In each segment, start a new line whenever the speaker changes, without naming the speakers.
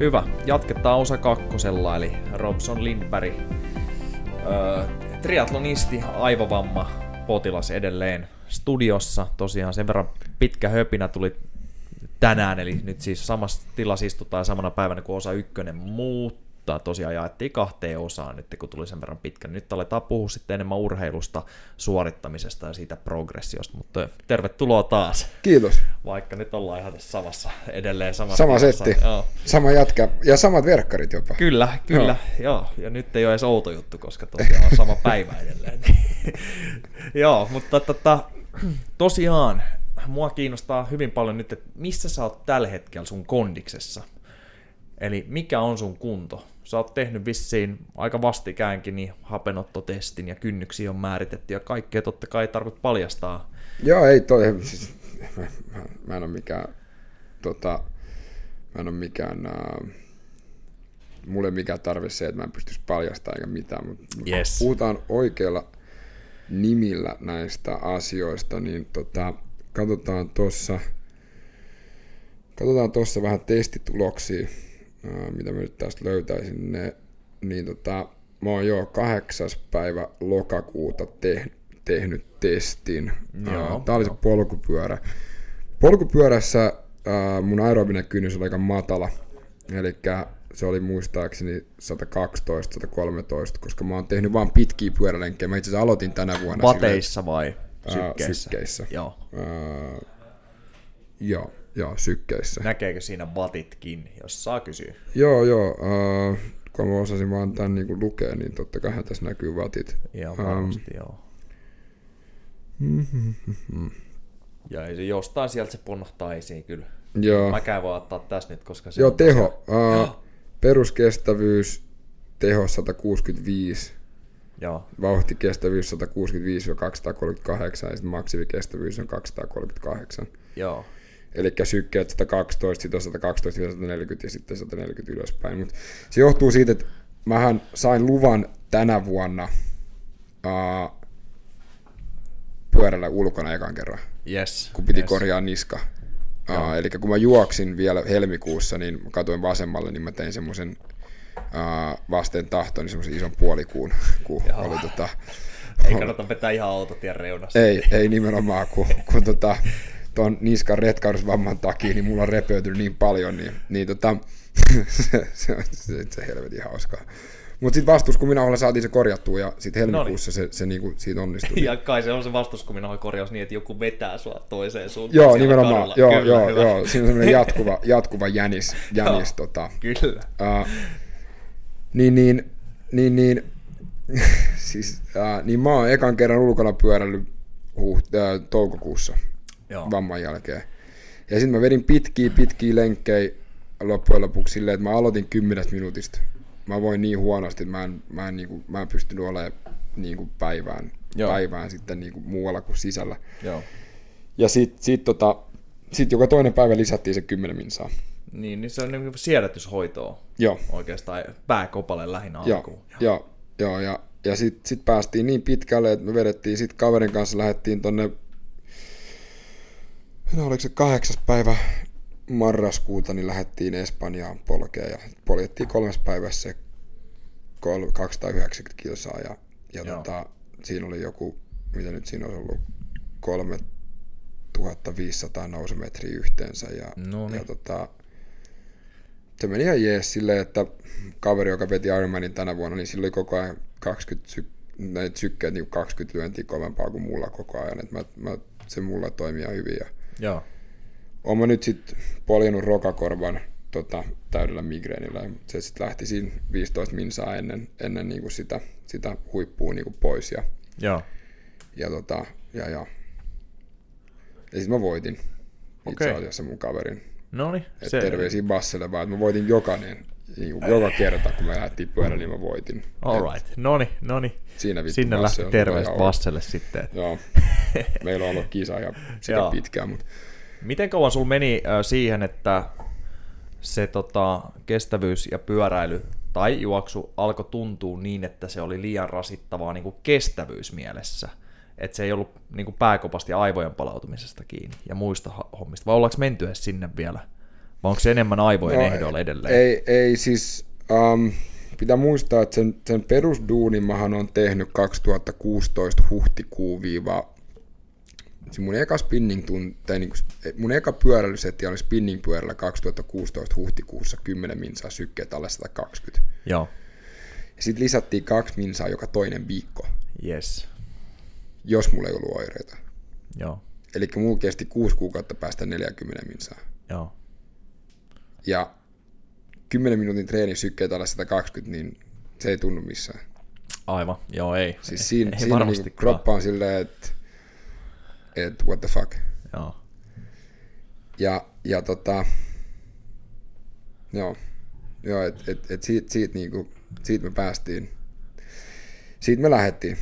Hyvä. Jatketaan osa kakkosella, eli Robson Lindberg. Öö, triatlonisti, aivovamma, potilas edelleen studiossa. Tosiaan sen verran pitkä höpinä tuli tänään, eli nyt siis samassa tilassa istutaan samana päivänä kuin osa ykkönen, mutta tosiaan jaettiin kahteen osaan nyt, kun tuli sen verran pitkä. Nyt aletaan puhua sitten enemmän urheilusta, suorittamisesta ja siitä progressiosta, mutta tervetuloa taas.
Kiitos.
Vaikka nyt ollaan ihan tässä samassa, edelleen samassa
Sama
tilassa.
setti,
Joo.
sama jätkä ja samat verkkarit jopa.
Kyllä, kyllä. Joo. Joo. Ja nyt ei ole edes outo juttu, koska tosiaan on sama päivä edelleen. Joo, mutta tota, tosiaan mua kiinnostaa hyvin paljon nyt, että missä sä oot tällä hetkellä sun kondiksessa. Eli mikä on sun kunto? Sä oot tehnyt vissiin aika vastikäänkin niin hapenottotestin ja kynnyksiä on määritetty ja kaikkea totta kai ei tarvitse paljastaa.
Joo, ei toi, siis, mä, mä, mä en ole mikään, tota, mä en ole mikään, äh, mulle mikään tarve se, että mä en pystyisi paljastamaan eikä mitään, mutta
Yes.
puhutaan oikealla nimillä näistä asioista, niin tota, katsotaan tuossa, katsotaan tuossa vähän testituloksia, mitä mä nyt tästä löytäisin. Ne, niin tota, mä oon jo kahdeksas päivä lokakuuta te, tehnyt testin.
Joo,
Ää, Tää oli se polkupyörä. Polkupyörässä ää, mun aerobinen kynnys oli aika matala, eli se oli muistaakseni 112, 113, koska mä oon tehnyt vaan pitkiä pyörälenkkejä. Mä itse asiassa aloitin tänä vuonna
Vateissa vai
silleen, ää,
sykkeissä?
sykkeissä.
Joo.
Ää, joo, joo, sykkeissä.
Näkeekö siinä vatitkin, jos saa kysyä?
Joo, joo. Äh, kun mä osasin vaan tämän niin lukea, niin totta kai tässä näkyy watit.
Joo,
Ähm,
varmasti joo. Ja ei se jostain sieltä se ponnahtaa esiin kyllä.
Joo,
Mäkään voi ottaa tässä nyt, koska se
joo
on
teho. Äh, peruskestävyys, teho 165,
Joo,
vauhtikestävyys 165-238 ja sitten maksimikestävyys on 238.
joo.
Eli sykkeet 112, sitten on 112 140 ja sitten 140 ylöspäin. Mut se johtuu siitä, että mähän sain luvan tänä vuonna uh, pyörällä ulkona ekan kerran,
Yes.
kun piti
yes.
korjaa niska. Uh, eli kun mä juoksin vielä helmikuussa, niin mä katoin vasemmalle, niin mä tein semmoisen uh, vasten tahtoni semmoisen ison puolikuun, kun
Joo.
oli tota,
Ei kannata vetää ihan autotien reunassa.
ei, ei nimenomaan, kun, kun tota, tuon niskan retkaudusvamman takia, niin mulla on repeytynyt niin paljon, niin, niin tota, se, se, on se, se helvetin hauskaa. Mutta sitten vastus, kun minä olen saatiin se korjattua ja sitten helmikuussa se, se niinku, siitä onnistui.
Ja kai se on se vastuskuminen korjaus niin, että joku vetää sua toiseen suuntaan.
Joo, nimenomaan.
kadulla.
Joo,
Kyllä,
joo,
hyvä.
joo. Siinä on semmoinen jatkuva, jatkuva jänis, jänis tota,
Kyllä.
Uh, niin, niin, niin, niin, siis, uh, niin mä oon ekan kerran ulkona pyörällyt huht, uh, toukokuussa
Joo.
vamman jälkeen. Ja sitten mä vedin pitkiä, pitkiä lenkkejä loppujen lopuksi silleen, että mä aloitin kymmenestä minuutista. Mä voin niin huonosti, että mä en, mä en, niinku, mä en pystynyt olemaan niinku päivään,
Joo.
päivään sitten niinku muualla kuin sisällä.
Joo.
Ja sitten sit, tota, sit joka toinen päivä lisättiin se 10 minsaa.
Niin, niin se on niin siedätyshoitoa
Joo.
oikeastaan pääkopalle lähinnä
Joo,
alkuun.
joo, joo, ja, ja sitten sit päästiin niin pitkälle, että me vedettiin sitten kaverin kanssa, lähdettiin tonne, no oliko se kahdeksas päivä marraskuuta, niin lähdettiin Espanjaan polkeen ja poljettiin kolmes päivässä se kol- 290 kilsaa ja, ja
Joo.
tota, siinä oli joku, mitä nyt siinä olisi ollut, 3500 nousumetriä yhteensä ja,
No niin.
ja tota, se meni ihan jees silleen, että kaveri, joka veti Ironmanin tänä vuonna, niin sillä oli koko ajan 20 syk- näitä sykkeet niin 20 lyöntiä kovempaa kuin mulla koko ajan. Et mä, mä, se mulla toimii ihan hyvin. Ja
Joo.
oon mä nyt sitten poljennut rokakorvan tota, täydellä migreenillä. Se sitten lähti siinä 15 minsaa ennen, ennen niin kuin sitä, sitä huippua niin kuin pois. Ja,
Joo.
ja, tota, ja, ja. ja sitten mä voitin itse
Okei.
asiassa mun kaverin.
No niin.
Et terveisiä Basselle vaan, että mä voitin jokainen, niin kuin, joka kerta, kun me lähdettiin pyörällä, niin mä voitin.
Alright. No niin, no niin.
Siinä vittu
Sinne lähti terveys Vasselle sitten. että-
Joo, meillä on ollut kisa ja sitä
Joo.
pitkään, mutta
Miten kauan sul meni siihen, että se tota, kestävyys ja pyöräily tai juoksu alkoi tuntua niin, että se oli liian rasittavaa niin kuin kestävyysmielessä? Että se ei ollut niin kuin pääkopasti aivojen palautumisesta kiinni ja muista hommista. Vai ollaanko menty edes sinne vielä? Vai onko se enemmän aivojen
No,
ehdolla edelleen?
Ei, ei siis, um, pitää muistaa, että sen, sen perusduunin mähän on tehnyt 2016 huhtikuun viiva se mun eka spinning tun, tai niin kuin, mun eka pyöräilysetti oli spinning pyörällä 2016 huhtikuussa 10 minsaa sykkeet alle 120.
Joo,
Ja sitten lisättiin kaksi minsaa joka toinen viikko,
yes.
jos mulla ei ollut oireita.
Joo,
Eli mulla kesti kuusi kuukautta päästä 40 minsaa.
joo.
Ja 10 minuutin treeni sykkeet alle 120, niin se ei tunnu missään.
Aivan, joo ei.
Siis siinä,
ei
siinä
varmastikaan.
kroppa on silleen, että et what the fuck.
Joo,
Ja, ja tota, joo, joo et, et, et siitä, siitä, niinku, siitä me päästiin, siitä me lähdettiin.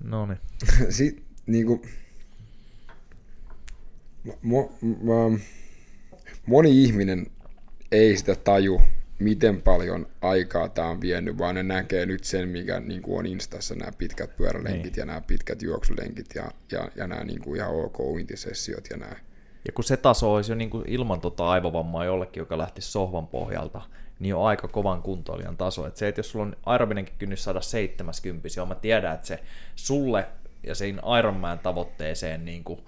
no niin.
Siitä, niinku, mo, mo, moni ihminen ei sitä taju, miten paljon aikaa tämä on vienyt, vaan ne näkee nyt sen, mikä niin kuin on Instassa, nämä pitkät pyörälenkit
Niin.
ja nämä pitkät juoksulenkit ja, ja, ja nämä niin kuin ihan ok uintisessiot ja nämä.
Ja kun se taso olisi jo niin kuin ilman tota aivovammaa jollekin, joka lähti sohvan pohjalta, niin on aika kovan kuntoilijan taso. Et se, että jos sulla on aerobinenkin kynnys saada 70, joo mä tiedän, että se sulle ja siinä Ironman tavoitteeseen niin kuin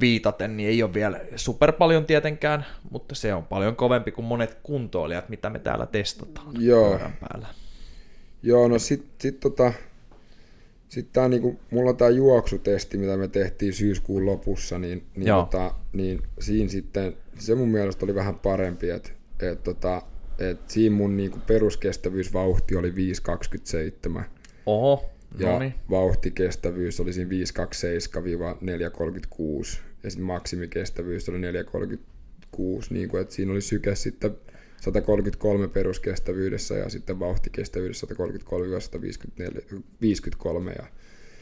viitaten, niin ei ole vielä super paljon tietenkään, mutta se on paljon kovempi kuin monet kuntoilijat, mitä me täällä testataan
Joo.
päällä.
Joo, no sit, sit tota, sit tää niinku, mulla tää juoksutesti, mitä me tehtiin syyskuun lopussa, niin, niin,
Joo.
tota, niin siinä sitten, se mun mielestä oli vähän parempi, että et, tota, et siinä mun niinku peruskestävyysvauhti oli 5.27
Oho,
ja
no niin,
vauhtikestävyys oli siinä 5.27-4.36 ja sitten maksimikestävyys oli 4.36, niin kuin, että siinä oli syke sitten 133 peruskestävyydessä ja sitten vauhtikestävyydessä 133-153 ja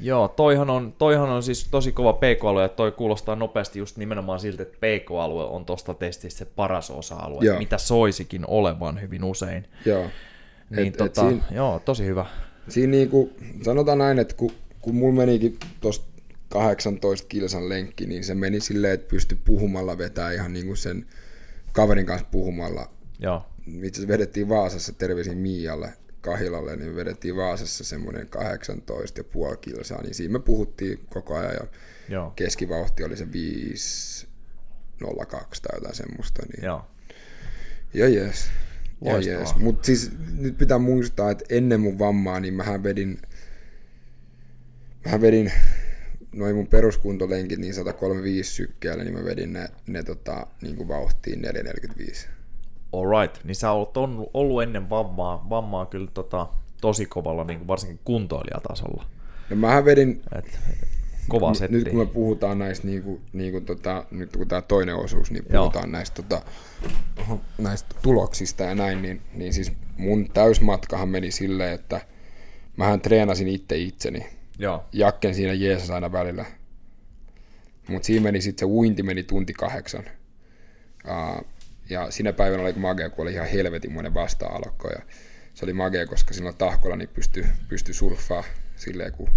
Joo, toihan on, toihan on siis tosi kova PK-alue, ja toi kuulostaa nopeasti just nimenomaan siltä, että PK-alue on tuosta testistä se paras osa-alue,
Joo.
mitä soisikin olevan hyvin usein.
joo.
Niin
Et- et
tota,
siinä-
joo, tosi hyvä.
Siinä niinku, sanotaan näin, että kun, kun mulla menikin tuosta 18 kilsan lenkki, niin se meni silleen, että pystyi puhumalla vetää ihan niinku sen kaverin kanssa puhumalla
Joo,
itse asiassa vedettiin Vaasassa terveisin Mialle Kahilalle, niin vedettiin Vaasassa semmoinen 18,5 kilsaa, niin siinä me puhuttiin koko ajan ja
joo,
keskivauhti oli se 502 tai jotain semmoista. Niin.
joo.
Ja jees. Ja
Loistavaa.
jees. Mutta siis nyt pitää muistaa, että ennen mun vammaa, niin mähän vedin, mähän vedin noin mun peruskuntolenkit niin 135 sykkeellä, niin mä vedin ne, ne tota, niin kuin vauhtiin 445.
Alright, niin sä oot on- ollut ennen vammaa, vammaa kyllä tota, tosi kovalla, niin kuin varsinkin kuntoilijatasolla.
No mähän vedin,
Et, kova setti.
nyt kun me puhutaan näistä, niin kuin, niin kuin tota, nyt kun tämä toinen osuus, niin
Joo.
puhutaan näistä, tota, näistä tuloksista ja näin, niin, niin siis mun täysmatkahan meni silleen, että mähän treenasin itse itseni.
Joo,
Jakken siinä jeesas aina välillä. Mutta siinä meni sitten se uinti meni tunti kahdeksan. Uh, ja sinä päivänä oli magea, kun oli ihan helvetinmoinen vasta-alokko. Ja se oli magea, koska silloin tahkolla niin pystyi pysty surffaa silleen, kun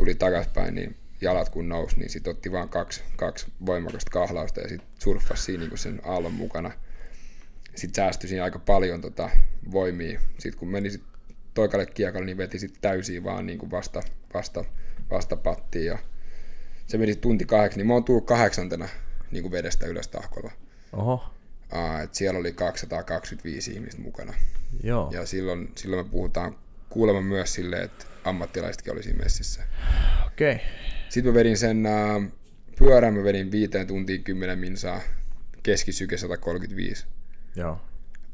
tuli takaspäin, niin jalat kun nousi, niin sitten otti vaan kaksi, kaksi voimakasta kahlausta ja sitten surffasi siinä niin sen aallon mukana. Sitten säästyi siinä aika paljon tota voimia. Sitten kun meni sit toikalle kiekalle, niin veti sitten täysiä vaan niin kuin vasta, vasta, vastapattiin. Ja se meni tunti kahdeksan, niin mä oon tullut kahdeksantena niin kuin vedestä ylös tahkolla.
oho,
Uh, et siellä oli 225 ihmistä mukana.
joo,
Ja silloin, silloin me puhutaan kuulemma myös silleen, että ammattilaisetkin oli siinä messissä.
okei. Okay.
Sitten mä vedin sen uh, pyörän, mä vedin viiteen tuntiin 10 minsaa, keskisyke 135.
Joo,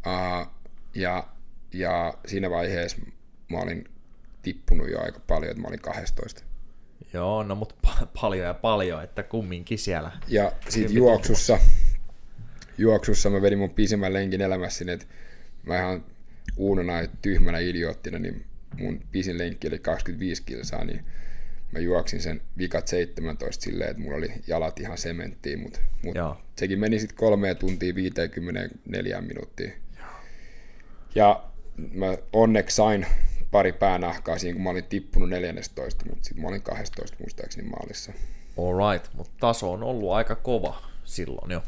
Uh, ja, ja siinä vaiheessa mä olin tippunut jo aika paljon, että mä olin 12.
joo, no mutta pa- paljon ja paljon, että kumminkin siellä.
Ja sitten juoksussa, juoksussa mä vedin mun pisimmän lenkin elämässäni, että mä ihan uunona ja tyhmänä idioottina, niin mun pisin lenkki oli 25 kilsaa, niin mä juoksin sen vikat 17 silleen, että mulla oli jalat ihan sementtiin, mutta mut
Joo.
sekin meni sitten kolme tuntia 54 minuuttia. Ja mä onneksi sain pari päänahkaa siinä, kun mä olin tippunut 14, mutta sitten mä olin 12 muistaakseni maalissa.
Alright, mutta taso on ollut aika kova silloin jo.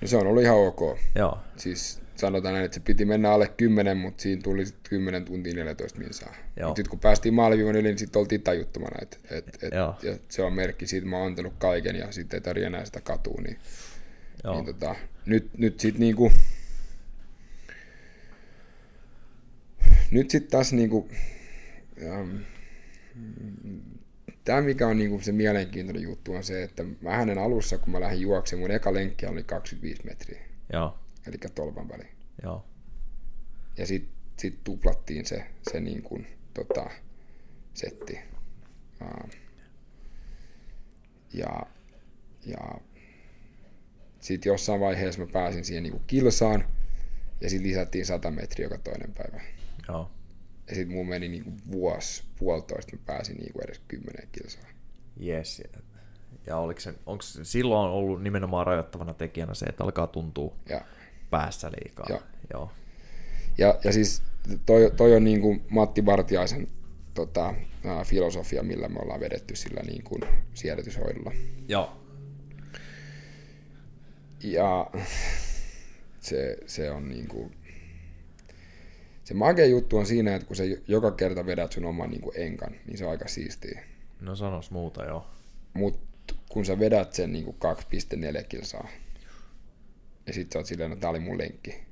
niin se on ollut ihan ok.
Joo,
Siis sanotaan näin, että se piti mennä alle 10, mutta siinä tuli sitten 10 tuntia 14 minsaa. Mutta sitten kun päästiin maaliviivan yli, niin sitten oltiin tajuttomana, että et, et,
Joo.
ja se on merkki siitä, että mä oon antanut kaiken ja sitten ei tarvitse enää sitä katua. Niin,
joo.
niin tota, nyt, nyt sitten niinku, nyt sitten taas niinku, ähm, tämä mikä on niinku se mielenkiintoinen juttu on se, että mä hänen alussa, kun mä lähdin juoksemaan, mun eka lenkki oli 25 metriä,
Joo,
eli tolpan väli.
joo,
Ja sitten sit tuplattiin se, se niin kuin, tota, setti. Ja ja sitten jossain vaiheessa mä pääsin siihen niin kuin kilsaan, ja sitten lisättiin 100 metriä joka toinen päivä.
joo.
Ja sitten mun meni niin kuin vuosi, puolitoista, mä pääsin niin kuin edes 10 kilsaa.
Yes. Ja oliko se, onko silloin ollut nimenomaan rajoittavana tekijänä se, että alkaa tuntua
Ja,
päässä liikaa?
Joo.
Joo.
ja, ja siis toi, toi on niin kuin Matti Vartiaisen tota, filosofia, millä me ollaan vedetty sillä niin kuin siedätyshoidolla.
Joo.
Ja se, se on niinku... Se makea juttu on siinä, että kun sä joka kerta vedät sun oman niinku enkan, niin se on aika siistiä.
No sanos muuta, joo.
Mutta kun sä vedät sen niinku 2,4 kilsaa, ja sit sä oot silleen, että tää oli mun lenkki,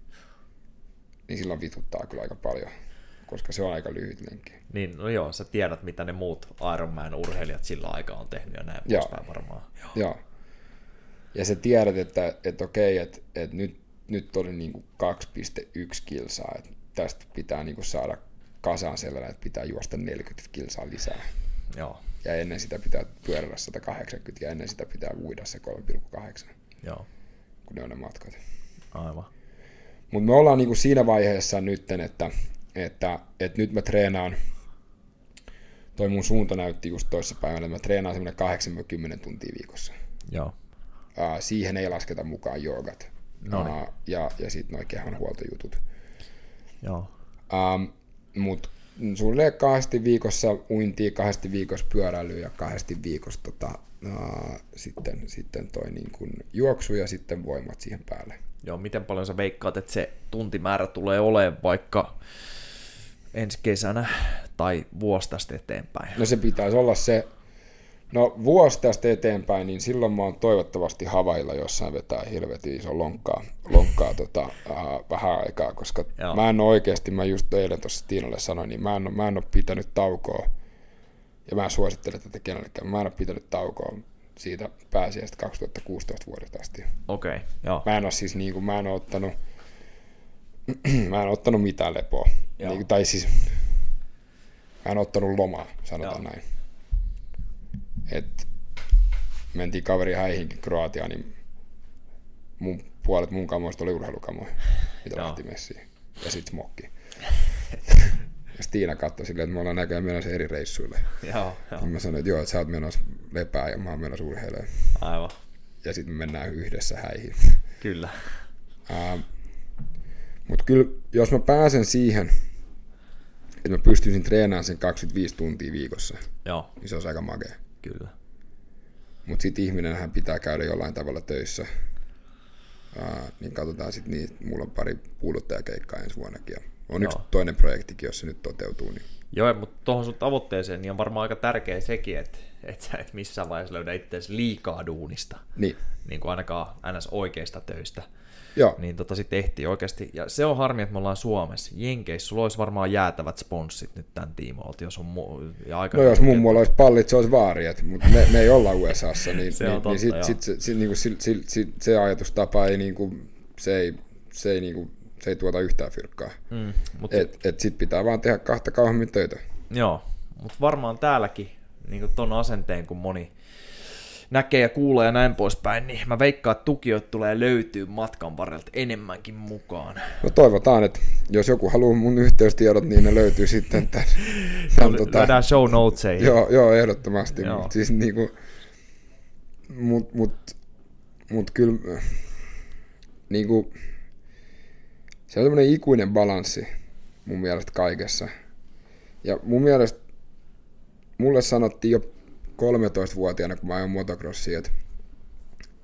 niin silloin vituttaa kyllä aika paljon, koska se on aika lyhyt lenkki.
Niin, no joo, sä tiedät, mitä ne muut Ironman-urheilijat sillä aikaa on tehnyt ja näin
Joo.
poispäin varmaan. Joo.
Joo. Ja sä tiedät, että, että okei, että, että nyt, nyt oli niinku 2,1 kilsaa, että tästä pitää niinku saada kasaan sellainen, että pitää juosta 40 kilsaa lisää.
Joo.
Ja ennen sitä pitää pyöräillä 180 ja ennen sitä pitää uida se 3,8,
Joo.
Kun ne on ne matkat.
Aivan.
Mutta me ollaan niinku siinä vaiheessa nyt, että, että, että nyt mä treenaan, toi mun suunta näytti just toissa päivänä, että mä treenaan semmoinen 80 tuntia viikossa.
Joo.
Ää, siihen ei lasketa mukaan joogat. Ää, ja, ja sitten noin kehonhuoltojutut.
Joo.
Ähm, Mutta suunnilleen kahdesti viikossa uintia, kahdesti viikossa pyöräilyä ja kahdesti viikossa tota, ää, sitten, sitten toi niin kun juoksu ja sitten voimat siihen päälle.
Joo, miten paljon sä veikkaat, että se tuntimäärä tulee olemaan vaikka ensi kesänä tai vuosi tästä eteenpäin?
No se pitäisi olla se, no vuosi tästä eteenpäin, niin silloin mä oon toivottavasti havailla jossain vetää helvetin iso lonkkaa, lonkkaa tota, äh, vähän aikaa, koska
Joo.
Mä en ole oikeasti, mä just eilen tuossa Tiinalle sanoin, niin mä en, mä en ole pitänyt taukoa, ja mä en suosittele tätä kenellekään, mä en ole pitänyt taukoa siitä pääsiäistä 2016 vuodesta asti.
Okei, okay, joo.
Mä en ole siis niin kuin, mä en ole ottanut, mä en ole ottanut mitään lepoa.
Joo.
Niin, tai siis, mä en ole ottanut lomaa, sanotaan
Joo.
näin. Et mentiin kaveri häihinkin Kroatiaan, niin mun, puolet mun kamoista oli urheilukamoja, mitä
Joo.
lähti messiin. Ja sit smokki. ja Stiina katsoi silleen, että me ollaan näköjään menossa eri reissuille.
Joo, joo.
Ja mä sanoin, että joo, että sä oot menossa lepää ja mä oon menossa urheilemaan.
Aivan.
Ja sitten me mennään yhdessä häihin.
Kyllä.
Mutta kyllä, jos mä pääsen siihen, että mä pystyisin treenaamaan sen 25 tuntia viikossa,
Joo,
niin se olisi aika makea.
kyllä.
Mutta sitten ihminenhän pitää käydä jollain tavalla töissä. Ää, niin katsotaan sitten niitä. Mulla on pari puuduttajakeikkaa ensi vuonnakin. Ja on yksi
Joo.
toinen projektikin, jos se nyt toteutuu. Niin.
Joo, mutta tuohon sun tavoitteeseen niin on varmaan aika tärkeä sekin, että, että sä et missään vaiheessa löydä itseäsi liikaa duunista.
niin.
Niin kuin ainakaan ns. oikeista töistä.
Joo,
Niin tota sit ehtii oikeasti. Ja se on harmi, että me ollaan Suomessa. Jenkeissä sulla olisi varmaan jäätävät sponssit nyt tämän tiimoilta, jos on mu- ja aika
no jos mummolla olisi pallit, se olisi vaari, mutta me, me ei olla USAssa, niin,
Se
niin,
totta,
niin sit, sit, sit, sit, niinku, sit, sit, sit, se ajatustapa ei, niinku, se ei, se ei, niinku, se ei tuota yhtään fyrkkaa.
Mm, mut,
Et, et sit pitää vaan tehdä kahta kauemmin töitä.
Joo, mutta varmaan täälläkin niin ton asenteen, kun moni näkee ja kuulee ja näin poispäin, niin mä veikkaan, että tukijoita tulee löytyy matkan varrelta enemmänkin mukaan.
No toivotaan, että jos joku haluaa mun yhteystiedot, niin ne löytyy sitten tämän, tämän tota,
show notesiin.
joo, joo, ehdottomasti.
Joo.
Mut siis niinku, mut, mut, mut kyllä niinku, se on semmoinen ikuinen balanssi mun mielestä kaikessa. Ja mun mielestä mulle sanottiin jo 13-vuotiaana, kun mä ajoin motocrossia, että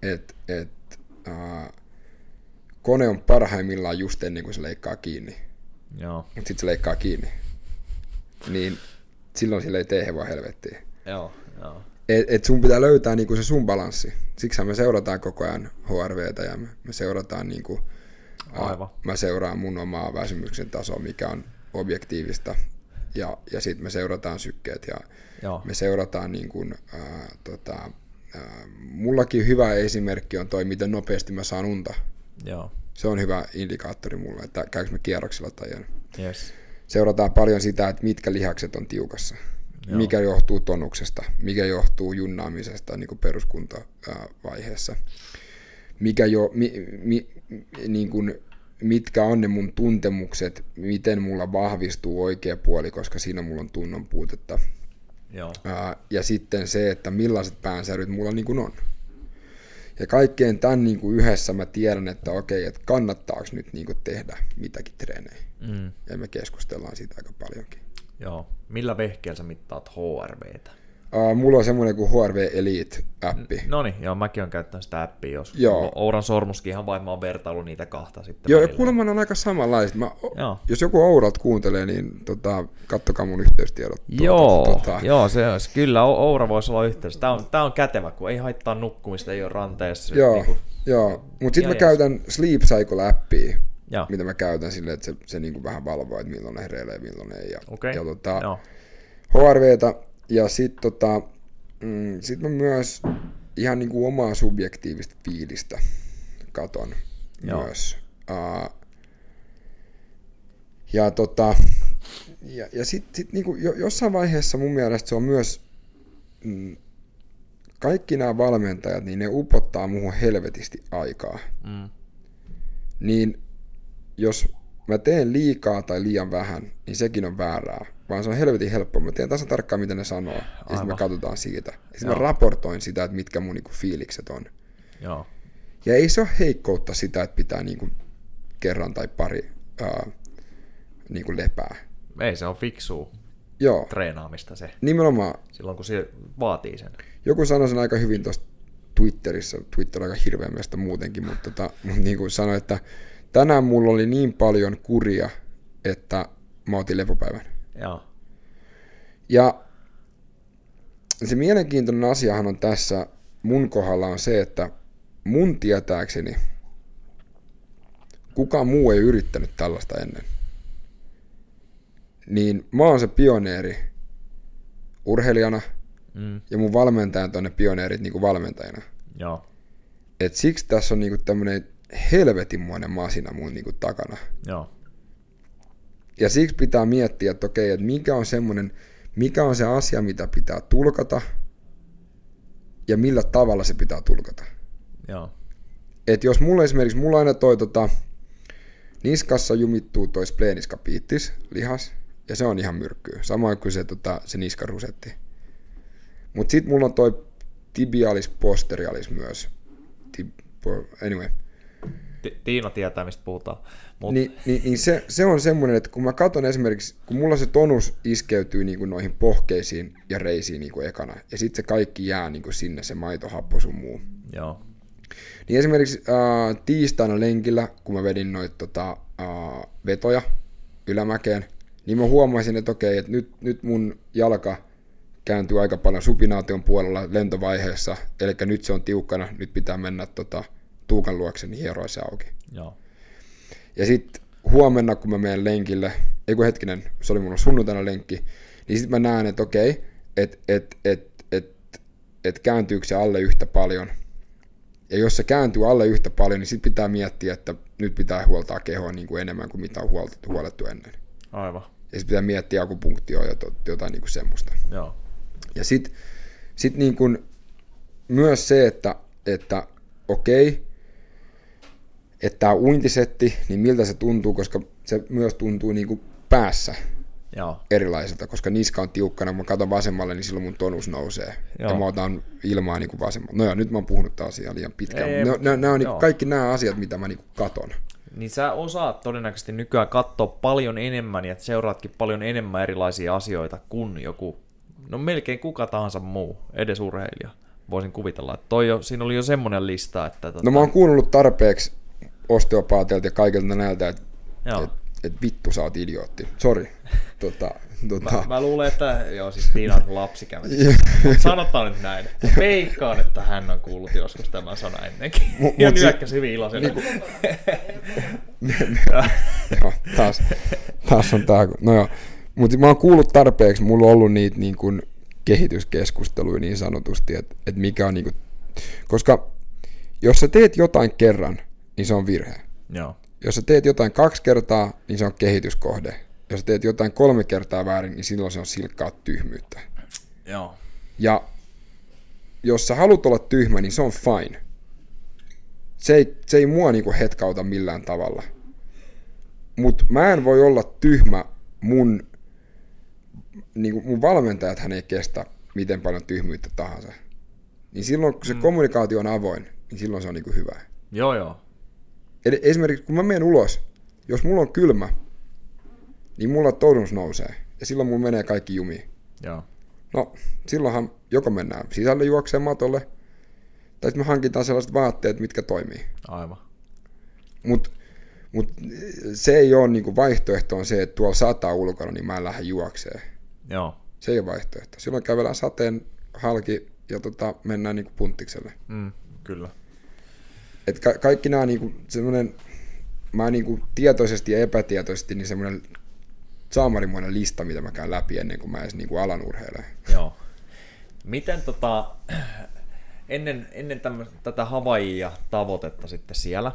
et, et, uh, kone on parhaimmillaan just ennen kuin se leikkaa kiinni,
Joo.
mutta sitten se leikkaa kiinni. Niin silloin sille ei tee hevoa helvettiä.
Joo. Joo.
Et, et sun pitää löytää niinku se sun balanssi. Siksi me seurataan koko ajan HRVtä ja me, me seurataan niinku,
Aivan.
mä seuraan mun omaa väsymyksen tasoa, mikä on objektiivista. Ja, ja sitten me seurataan sykkeet ja
Joo.
me seurataan niin kuin, ää, tota, ää, mullakin hyvä esimerkki on toi, miten nopeasti mä saan unta.
Joo.
Se on hyvä indikaattori mulle, että käykö me kierroksilla tai en.
Yes.
Seurataan paljon sitä, että mitkä lihakset on tiukassa. Joo. Mikä johtuu tonuksesta, mikä johtuu junnaamisesta niin kuin peruskuntavaiheessa. Mikä jo, mi, mi, niin kuin, mitkä on ne mun tuntemukset, miten mulla vahvistuu oikea puoli, koska siinä mulla on tunnon puutetta.
Joo.
Ää, ja sitten se, että millaiset päänsäryt mulla niin kuin on. Ja kaikkeen tämän niin kuin yhdessä mä tiedän, että okei, että kannattaako nyt niin kuin tehdä mitäkin treenejä.
Mm.
Ja me keskustellaan siitä aika paljonkin.
Joo. Millä vehkeellä sä mittaat HRVtä?
Ää, mulla on semmoinen kuin HRV Elite-appi.
No niin, joo, mäkin olen käyttänyt sitä appia joskus.
Joo.
Ouran sormuskin ihan vain, mä oon vertailu niitä kahta sitten.
Joo, ja
välillä.
kuulemma ne on aika samanlaiset. Mä,
Joo.
jos joku Ouralt kuuntelee, niin tota, kattokaa mun yhteystiedot.
Joo,
Tuota,
joo se olisi. Kyllä, Oura voisi olla yhteydessä. Tämä on, tää on kätevä, kun ei haittaa nukkumista, ei ole ranteessa.
Joo,
Niinku,
joo. mutta sitten mä
jees.
käytän Sleep Cycle-appia,
joo.
mitä mä käytän silleen, että se, se niinku vähän valvoo, että milloin ne hereilee, milloin ei. Ja,
Okei,
ja tota,
joo.
HRVtä ja sitten tota, mm, sit mä myös ihan niinku omaa subjektiivista fiilistä katon
Joo.
myös. Uh, ja tota, ja, ja sitten sit niinku jo, jossain vaiheessa mun mielestä se on myös, mm, kaikki nämä valmentajat, niin ne upottaa muuhun helvetisti aikaa.
Mm.
Niin jos mä teen liikaa tai liian vähän, niin sekin on väärää. Vaan se on helvetin helppoa. Mä tiedän tasan tarkkaan, mitä ne sanoo. Ja sitten me katsotaan siitä. Ja sitten mä raportoin sitä, että mitkä mun niinku fiilikset on.
Joo.
Ja ei se ole heikkoutta sitä, että pitää niinku kerran tai pari ää, niinku lepää.
Ei se on fiksua
Joo,
treenaamista se,
nimenomaan.
silloin kun se vaatii sen.
Joku sanoi sen aika hyvin tuossa Twitterissä. Twitter on aika hirveä muutenkin, mutta, tota, niin kuin sanoi, että tänään mulla oli niin paljon kuria, että mä otin lepopäivän.
Joo.
Ja se mielenkiintoinen asiahan on tässä mun kohdalla on se, että mun tietääkseni kukaan muu ei yrittänyt tällaista ennen. Niin mä oon se pioneeri urheilijana
Mm.
ja mun valmentajat on ne pioneerit niinku valmentajana.
Joo.
Et siksi tässä on niinku tämmönen helvetinmoinen masina mun niinku takana.
Joo.
Ja siksi pitää miettiä, että okei, että mikä on semmoinen, mikä on se asia, mitä pitää tulkata ja millä tavalla se pitää tulkata.
Joo.
Et jos mulla esimerkiksi, mulla aina toi tota, niskassa jumittuu toi spleniskapiittis, lihas, ja se on ihan myrkkyä. Samoin kuin se, tota, se niskarusetti. Mut sit mulla on toi tibialis posterialis myös. Tib, anyway.
Ti- Tiina tietää, mistä puhutaan. Mut,
Niin, niin, niin se, se on semmoinen, että kun mä katson esimerkiksi, kun mulla se tonus iskeytyy niin kuin noihin pohkeisiin ja reisiin niin kuin ekana, ja sitten se kaikki jää niin kuin sinne, se maito, happo sun muu.
Joo.
Niin esimerkiksi äh, tiistaina lenkillä, kun mä vedin noita tota, äh, vetoja ylämäkeen, niin mä huomasin, että okei, että nyt, nyt mun jalka kääntyy aika paljon supinaation puolella lentovaiheessa, eli nyt se on tiukkana, nyt pitää mennä tota, tuukan luokse, niin hieroa se auki.
Joo.
Ja sitten huomenna, kun mä menen lenkille, ei kun hetkinen, se oli mulla sunnuntaina lenkki, niin sitten mä näen, että okei, että et, et, et, et kääntyykö se alle yhtä paljon. Ja jos se kääntyy alle yhtä paljon, niin sitten pitää miettiä, että nyt pitää huoltaa kehoa niin kuin enemmän kuin mitä on huoltettu, huolettu ennen.
Aivan.
Ja sitten pitää miettiä akupunktioa ja jotain niin kuin semmoista.
Joo.
Ja sitten sit niin kuin myös se, että, että okei, että tämä uintisetti, niin miltä se tuntuu, koska se myös tuntuu niin kuin päässä
Joo.
erilaiselta, koska niska on tiukkana, kun mä katson vasemmalle, niin silloin mun tonus nousee.
Joo.
Ja mä otan ilmaa niin kuin vasemmalle. No joo, nyt mä oon puhunut taas asiaa liian pitkään.
Ei,
Nämä, nämä, nämä on niin kuin kaikki nämä asiat, mitä mä niin kuin katon.
Niin sä osaat todennäköisesti nykyään katsoa paljon enemmän ja seuraatkin paljon enemmän erilaisia asioita kuin joku, no melkein kuka tahansa muu, edes urheilija. Voisin kuvitella, että toi jo, siinä oli jo semmoinen lista, että tota,
No mä oon kuunnellut tarpeeksi osteopaateilta ja kaikilta näiltä, että et, et vittu sä oot idiootti. Sori. tota, tota,
Mä, mä luulen, että joo, siis Tiina on lapsi kävi. Sanotaan nyt näin. Veikkaan, että hän on kuullut joskus tämän sanan ennenkin.
Mut-
ja nyökkäsi hyvin iloisena.
joo, taas, taas on tää. No joo. Mutta mä oon kuullut tarpeeksi, mulla on ollut niitä niin kuin kehityskeskusteluja niin sanotusti, että, että mikä on niin kuin, koska jos sä teet jotain kerran, niin se on virhe.
joo.
Jos sä teet jotain kaksi kertaa, niin se on kehityskohde. Jos sä teet jotain kolme kertaa väärin, niin silloin se on silkkaa tyhmyyttä.
Joo.
Ja jos sä haluat olla tyhmä, niin se on fine. Se ei, se ei mua niinku hetkauta millään tavalla. Mutta mä en voi olla tyhmä mun, niinku mun valmentajat hän ei kestä miten paljon tyhmyyttä tahansa. Niin silloin kun se mm. kommunikaatio on avoin, niin silloin se on niinku hyvä.
Joo, joo.
Eli esimerkiksi kun mä menen ulos, jos mulla on kylmä, niin mulla todennus nousee. Ja silloin mulla menee kaikki jumiin.
Joo.
No, silloinhan joko mennään sisälle juokseen matolle, tai sitten me hankitaan sellaiset vaatteet, mitkä toimii.
Aivan.
Mutta mut se ei ole niinku vaihtoehto on se, että tuolla sataa ulkona, niin mä en lähde juokseen.
Joo.
Se ei ole vaihtoehto. Silloin kävellään sateen halki ja tota, mennään niinku punttikselle.
Mm, kyllä.
Et ka- kaikki nämä niinku semmoinen, mä niinku tietoisesti ja epätietoisesti, niin semmoinen saamarimoinen lista, mitä mä käyn läpi ennen kuin mä edes niinku alan urheilemaan.
Joo. Miten tota, ennen, ennen tämmö, tätä Havaijia tavoitetta sitten siellä,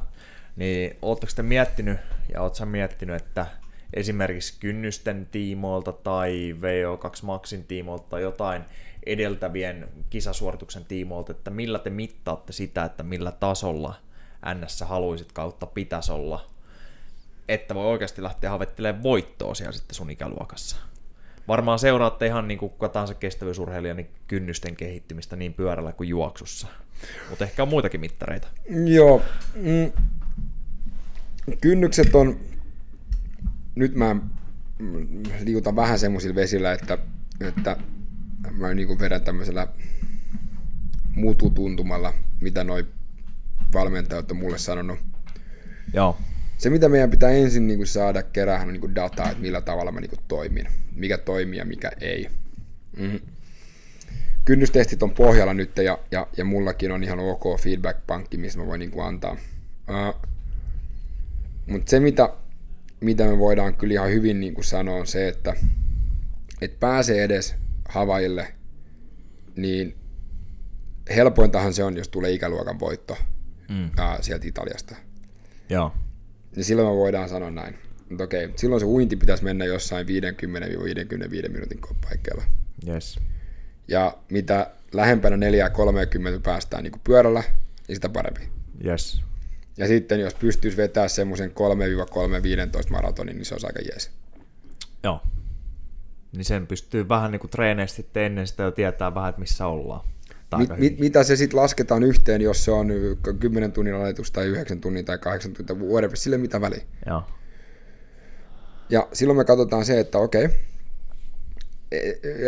niin ootteko te miettinyt ja ootko sä miettinyt, että esimerkiksi kynnysten tiimoilta tai VO2 Maxin tiimoilta tai jotain edeltävien kisasuorituksen tiimoilta, että millä te mittaatte sitä, että millä tasolla NS haluisit kautta pitäisi olla, että voi oikeasti lähteä havettelemaan voittoa siellä sitten sun ikäluokassa. Varmaan seuraatte ihan niin kuin tahansa kestävyysurheilija niin kynnysten kehittymistä niin pyörällä kuin juoksussa. Mutta ehkä on muitakin mittareita.
Joo. Mm, kynnykset on, nyt mä liikutan vähän semmoisilla vesillä, että, että mä niin vedän tämmöisellä mututuntumalla, mitä noi valmentajat on mulle sanonut.
Joo.
Se, mitä meidän pitää ensin niin kuin saada kerää, on niin kuin dataa, että millä tavalla mä niin kuin toimin. Mikä toimii ja mikä ei. Mm. Kynnystestit on pohjalla nyt ja, ja, ja mullakin on ihan ok feedback-pankki, missä mä voin niin kuin antaa. Uh, Mutta se, mitä, mitä me voidaan kyllä ihan hyvin niin kuin sanoa, on se, että et pääsee edes Havaille, niin helpointahan se on, jos tulee ikäluokan voitto
Mm.
uh, sieltä Italiasta
Joo.
niin silloin me voidaan sanoa näin. Mutta okei, silloin se uinti pitäisi mennä jossain 50-55 minuutin paikkeilla.
Yes.
Ja mitä lähempänä 4.30 päästään niin kuin pyörällä, niin sitä parempi.
Yes.
Ja sitten jos pystyisi vetää semmoisen 3-3-15 maratonin, niin se olisi aika jees.
Joo. Niin sen pystyy vähän niin kuin treeneistä sitten ennen sitä jo tietää vähän, että missä ollaan.
Mit, mit, mitä se sitten lasketaan yhteen, jos se on 10 tunnin aletus tai 9 tunnin tai 8 tunnin whatever, sille mitä väliä.
Joo.
Ja silloin me katsotaan se, että okei, ja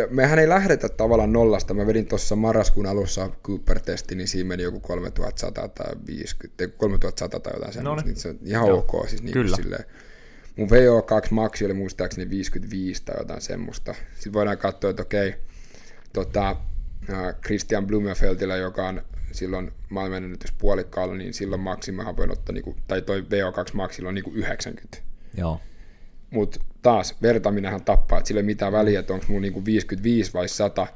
mehän ei lähdetä tavallaan nollasta. Mä vedin tuossa marraskuun alussa Cooper-testi, niin siinä meni joku 3100 tai 50, 3100 tai jotain semmoista, niin se on ihan
Joo.
ok. Siis niin
Kyllä.
Silleen. Mun VO2 Maxi oli muistaakseni 55 tai jotain semmoista. Sitten voidaan katsoa, että okei, tota, Christian Blumenfeldillä, joka on silloin maailmanennätyspuolikkaalla, niin silloin maksimahan voin ottaa, niinku, tai toi VO2 Maxilla on niinku 90.
Joo.
Mutta taas, vertaaminenhan tappaa, että sillä ei mitään väliä, että onko mulla niinku 55 vai 100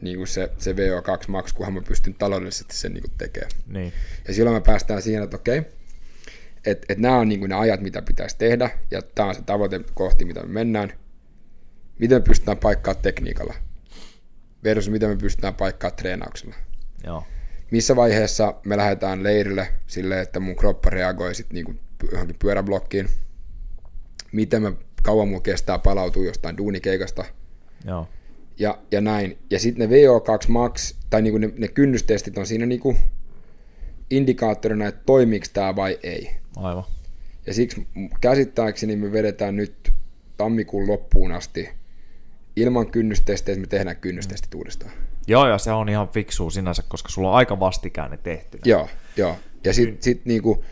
niinku se, se VO2 max, kunhan mä pystyn taloudellisesti sen niinku tekemään.
Niin.
Ja silloin me päästään siihen, että okei, että et nämä on niinku ne ajat, mitä pitäisi tehdä, ja tämä on se tavoite kohti, mitä me mennään. Miten me pystytään paikkaamaan tekniikalla versus miten me pystytään paikkaamaan treenauksella.
Joo.
Missä vaiheessa me lähdetään leirille silleen, että mun kroppa reagoi sitten niinku johonkin pyöräblokkiin. Miten me kauan mulla kestää palautua jostain duunikeikasta
Joo.
ja, ja näin. Ja sitten ne VO2 max, tai niinku ne, ne kynnystestit on siinä niinku indikaattorina, että toimiiko tämä vai ei.
Aivan.
Ja siksi käsittääkseni me vedetään nyt tammikuun loppuun asti ilman kynnystestejä, me tehdään kynnystestit uudestaan.
Joo, ja se on ihan fiksu sinänsä, koska sulla on aika vastikään ne tehty.
Joo, joo. Ja sitten sit niinku,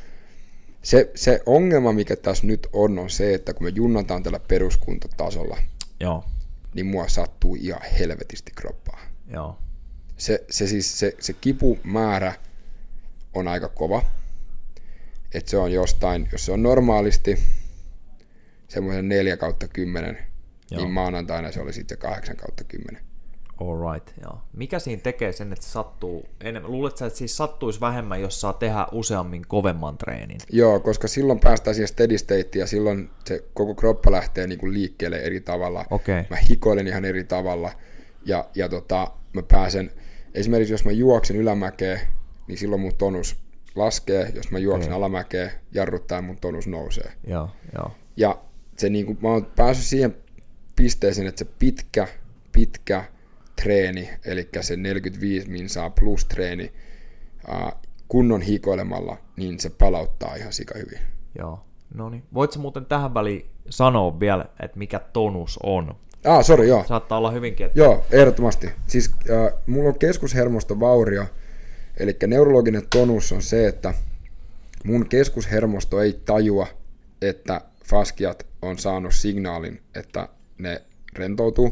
Se, se ongelma, mikä tässä nyt on, on se, että kun me junnataan tällä peruskuntotasolla,
Joo,
niin mua sattuu ihan helvetisti kroppaa.
joo,
Se, se, siis, se, se kipumäärä on aika kova. Että se on jostain, jos se on normaalisti semmoisen 4 kautta 10,
Joo.
niin maanantaina se oli sitten se 8 kautta 10.
alright, joo. Mikä siinä tekee sen, että sattuu enemmän? Luuletko sä, että siis sattuisi vähemmän, jos saa tehdä useammin kovemman treenin?
Joo, koska silloin päästään siihen steady stateen ja silloin se koko kroppa lähtee niinku liikkeelle eri tavalla.
Okei.
Mä hikoilen ihan eri tavalla ja, ja tota, mä pääsen, esimerkiksi jos mä juoksen ylämäkeen, niin silloin mun tonus laskee, jos mä juoksen
Okei.
alamäkeen, jarruttaa mun tonus nousee.
Joo, joo,
Ja se niinku, mä oon päässyt siihen pisteeseen, että se pitkä, pitkä treeni, eli se 45 minsaa plus treeni, kunnon hikoilemalla, niin se palauttaa ihan sika hyvin.
joo. No niin. Voitko muuten tähän väliin sanoa vielä, että mikä tonus on?
Ah, sori, joo.
Saattaa olla hyvinkin, että...
Joo, ehdottomasti. Siis äh, mulla on keskushermostovaurio, eli neurologinen tonus on se, että mun keskushermosto ei tajua, että faskiat on saanut signaalin, että ne rentoutuu.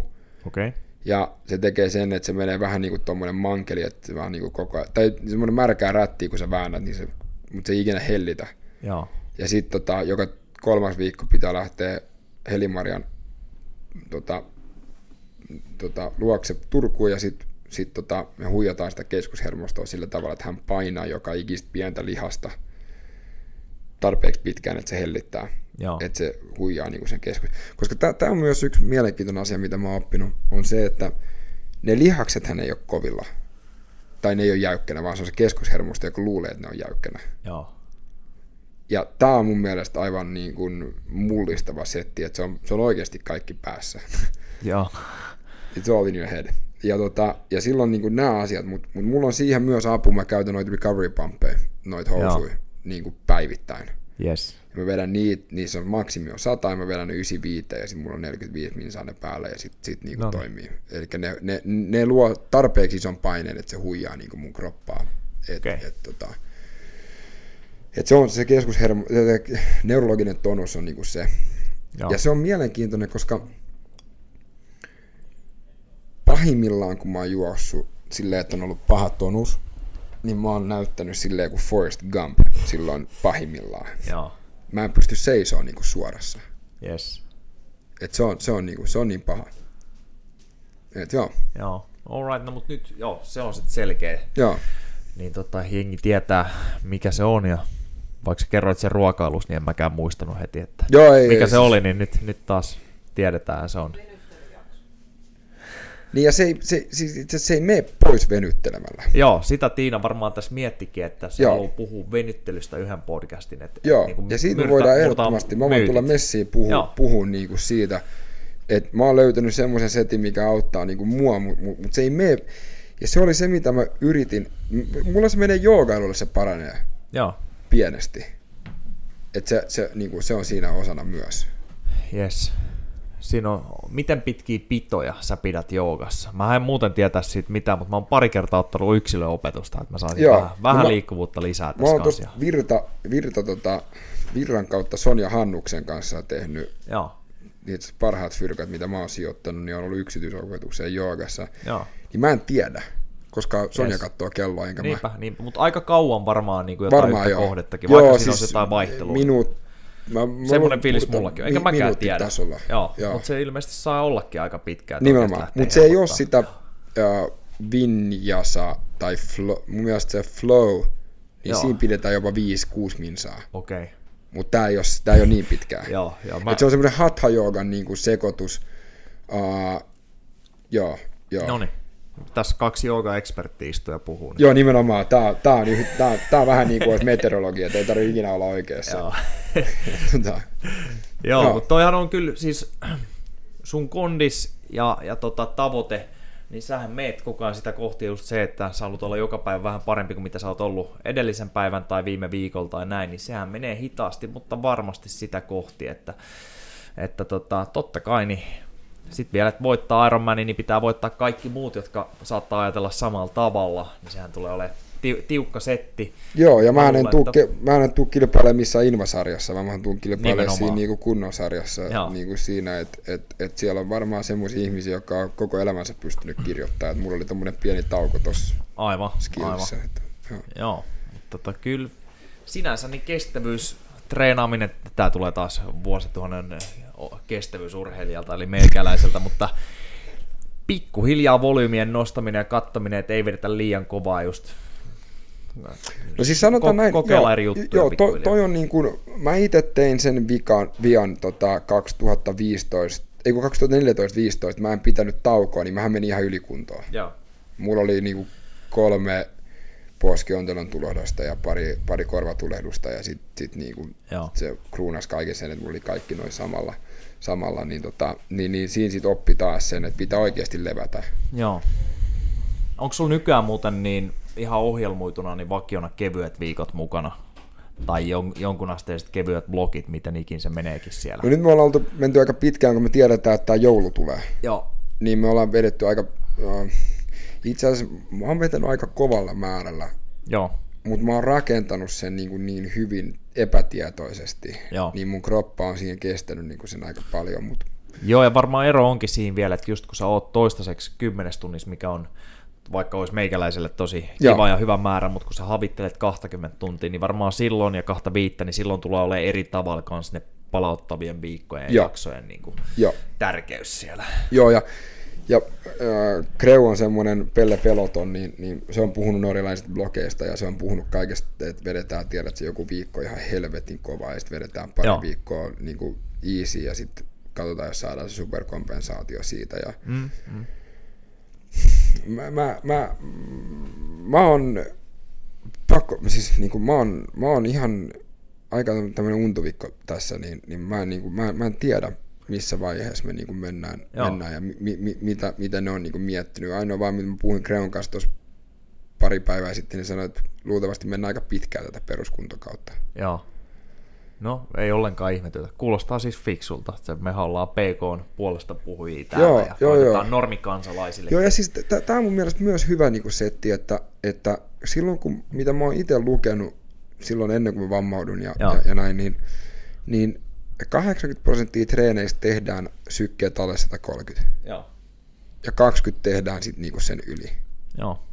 Okei. Okay.
Ja se tekee sen, että se menee vähän niin kuin tuommoinen mankeli, että se vaan niin kuin koko ajan, tai semmoinen märkää rättiä, kun sä väännät, niin se, mutta se ei ikinä hellitä.
Joo.
Ja sitten tota, joka kolmas viikko pitää lähteä Helimarjan tota, tota, luokse Turkuun ja sitten sit, tota, me huijataan sitä keskushermostoa sillä tavalla, että hän painaa joka ikistä pientä lihasta tarpeeksi pitkään, että se hellittää.
Joo.
Että se huijaa niin sen keskus. Koska tämä on myös yksi mielenkiintoinen asia, mitä mä oon oppinut, on se, että ne lihaksethän ei ole kovilla. Tai ne ei ole jäykkänä, vaan se on se keskushermosto, joka luulee, että ne on jäykkänä.
Joo.
Ja tämä on mun mielestä aivan niin kuin mullistava setti, että se on, se on oikeasti kaikki päässä.
Joo.
It's all in your head. Ja, tota, ja silloin niin kuin nämä asiat, mutta mut mulla on siihen myös apu, mä käytän noita recovery pumpeja, noita housuja, niin kuin päivittäin.
Yes.
Ja mä vedän niitä, niissä on maksimi on 100 ja mä vedän ne 95 ja sitten mulla on 45 minsaa ne päällä ja sit, sit niinku
No.
toimii. Eli ne, ne, ne, luo tarpeeksi ison paineen, että se huijaa niinku mun kroppaa. Et,
Okei.
et, tota, et se on se keskushermo, neurologinen tonus on niinku se.
Joo.
Ja se on mielenkiintoinen, koska pahimmillaan kun mä oon juossut silleen, että on ollut paha tonus, niin mä oon näyttänyt silleen kuin Forrest Gump silloin pahimmillaan
Joo.
mä en pysty seisomaan niinku suorassa.
Yes.
Et se, on, se, on niinku, se on niin paha. Et joo,
Joo. Alright, no mut nyt, joo, se on sitten selkeä.
joo.
Niin tota, jengi tietää, mikä se on ja vaikka sä kerroit sen ruokailussa, niin en mäkään muistanut heti, että
Joo, ei,
mikä
ei,
se oli, niin nyt, nyt taas tiedetään, se on.
Niin ja se ei, se, siis itse asiassa se ei mene pois venyttelemällä.
Joo, sitä Tiina varmaan tässä miettikin, että se
Joo.
haluaa puhua venyttelystä yhden podcastin. Että,
Joo,
niin kuin
ja siitä me
murta-
voidaan ehdottomasti, mä voin tulla messiin puhua, puhua niinku siitä, että mä oon löytänyt semmoisen setin, mikä auttaa niinku mua, mutta mut, mut se ei mene. Ja se oli se, mitä mä yritin. Mulla se menee joogailulle, se paranee
Joo,
pienesti. Et se, se, niinku, se on siinä osana myös.
yes. Siinä on, miten pitkiä pitoja sä pidät joogassa? Mä en muuten tietää siitä mitään, mutta mä oon pari kertaa ottanut yksilöopetusta, että mä saisin
Joo.
vähän, vähän
No mä-
liikkuvuutta lisää
Mä
tässä
oon
kanssa.
tuosta Virta, Virta tota, Virran kautta Sonja Hannuksen kanssa tehnyt
Joo,
niitä parhaat fyrkat, mitä mä oon sijoittanut, niin on ollut yksityisopetukseen joogassa.
joo.
Niin mä en tiedä, koska Sonja
Yes.
katsoo kelloa, enkä mä...
Niinpä, niinpä. mutta aika kauan varmaan niin kuin jotain
Varmaan
yhtä
joo.
kohdettakin, vaikka
joo,
siinä siis olisi jotain vaihtelua.
Minuut, mä, mä
Semmoinen fiilis
puhuta
mullakin on, enkä
mi-
mäkään tiedä.
minuuttitasolla.
Joo,
Joo.
mutta se ilmeisesti saa ollakin aika pitkä. että
Nimenomaan, mutta se ei ole sitä uh, vinjasa tai flow, mun mielestä se flow, niin
Joo.
siinä pidetään jopa 5-6 minsaa.
Okei, okay.
Mutta tämä ei, ole, tää ei ole niin pitkään.
joo, joo. Mä...
Et se on semmoinen hatha joogan niinku sekoitus. Uh, joo, joo.
No niin, tässä kaksi jooga-eksperttiä istuu ja puhuu. Niin.
Joo, nimenomaan. Tää, tää, on, yh- tää, tää on vähän niin kuin olisi meteorologia, että ei tarvitse ikinä olla oikeassa.
Joo.
Tota,
Joo,
Joo.
mutta toihan on kyllä siis sun kondis ja, ja tota, tavoite, niin sähän meet koko ajan sitä kohti just se, että sä haluat olla joka päivä vähän parempi kuin mitä sä oot ollut edellisen päivän tai viime viikolla tai näin, niin sehän menee hitaasti, mutta varmasti sitä kohti, että, että tota, totta kai niin sitten vielä, että voittaa Ironmanin, niin pitää voittaa kaikki muut, jotka saattaa ajatella samalla tavalla, niin sehän tulee olemaan ti- tiukka setti.
Joo, ja mä en,
luulen,
tuu,
että-
mä en tuu kilpailemaan missään Invasarjassa, vaan mä tuun kilpailemaan siinä niinku kunnon sarjassa
Joo.
niinku siinä, että et, et siellä on varmaan semmoisia ihmisiä, jotka on koko elämänsä pystynyt kirjoittamaan. Et mulla oli tommonen pieni tauko tossa
Aivan, aivan.
skillissä. Että, joo.
Joo, mutta tota, kyllä sinänsä niin kestävyys, treenaaminen, tämä tulee taas vuosituhannen kestävyysurheilijalta, eli meikäläiseltä, mutta pikkuhiljaa volyymien nostaminen ja kattominen, että ei vedetä liian kovaa just.
No siis sanotaan
Ko-
näin,
kokeilla
joo,
eri juttuja
joo toi, toi on niin kuin, mä itse tein sen vikan, vian tota 2015, ei kun 2014-15, mä en pitänyt taukoa, niin mähän menin ihan ylikuntoon.
Joo.
Mulla oli niinku kolme poskiontelon tulehdusta ja pari, pari korvatulehdusta ja sitten sit niinku
Joo.
se kruunas kaiken sen, että mulla oli kaikki noin samalla, samalla niin, tota, niin, niin siinä sitten oppi taas sen, että pitää oikeasti levätä.
Joo. Onko sulla nykyään muuten niin ihan ohjelmoituna niin vakiona kevyet viikot mukana? Tai jon, jonkunasteiset kevyet blogit, miten ikin se meneekin siellä?
No nyt me ollaan oltu, menty aika pitkään, kun me tiedetään, että tämä joulu tulee.
Joo.
Niin me ollaan vedetty aika, äh, itse asiassa mä oon vetänyt aika kovalla määrällä,
Joo.
Mutta mä oon rakentanut sen niin, kuin niin hyvin epätietoisesti.
Joo.
Niin mun kroppa on siihen kestänyt niin kuin sen aika paljon, mutta
Joo, ja varmaan ero onkin siinä vielä, että just kun sä oot toistaiseksi kymmenes tunnissa, mikä on vaikka olisi meikäläiselle tosi
Joo.
kiva ja hyvä määrä, mutta kun sä havittelet 20 tuntia, niin varmaan silloin ja kahta viittä, niin silloin tulee olemaan eri tavalla kanssa ne palauttavien viikkojen ja
Joo.
jaksojen niin kuin,
joo.
tärkeys siellä.
Joo, ja, ja äh, Kreu on semmoinen Pelle Peloton, niin, niin se on puhunut norjalaisista blogeista ja se on puhunut kaikesta, että vedetään, tiedät se joku viikko ihan helvetin kovaa ja sitten vedetään pari
Joo.
viikkoa niin kuin easy ja sitten katsotaan, jos saadaan se superkompensaatio siitä. Ja
Mm, mm.
mä, mä, mä, mä oon pakko, siis niin kuin mä, oon, mä oon ihan aika tämmöinen untuvikko tässä, niin, niin mä, en, niin kuin, mä, mä en tiedä, missä vaiheessa me niin kuin mennään,
Joo.
mennään ja mi, mi, mitä, mitä ne on niin kuin miettinyt. Ainoa vaan, mitä mä puhuin Kreon kanssa tuossa pari päivää sitten, niin sanoin, että luultavasti mennään aika pitkään tätä peruskuntokautta.
Joo. No, ei ollenkaan ihmetytä. Kuulostaa siis fiksulta. että Me ollaan PK puolesta puhujia täällä
Joo,
ja
joo, joo.
normikansalaisille.
Joo, ja siis tämä on mun mielestä myös hyvä niinku setti, että, että silloin kun, mitä mä oon itse lukenut silloin ennen kuin mä vammaudun ja,
Joo.
ja, ja näin, niin, niin 80 prosenttia treeneistä tehdään sykkeet alle 130
Joo.
ja 20 tehdään sitten niinku sen yli.
Joo.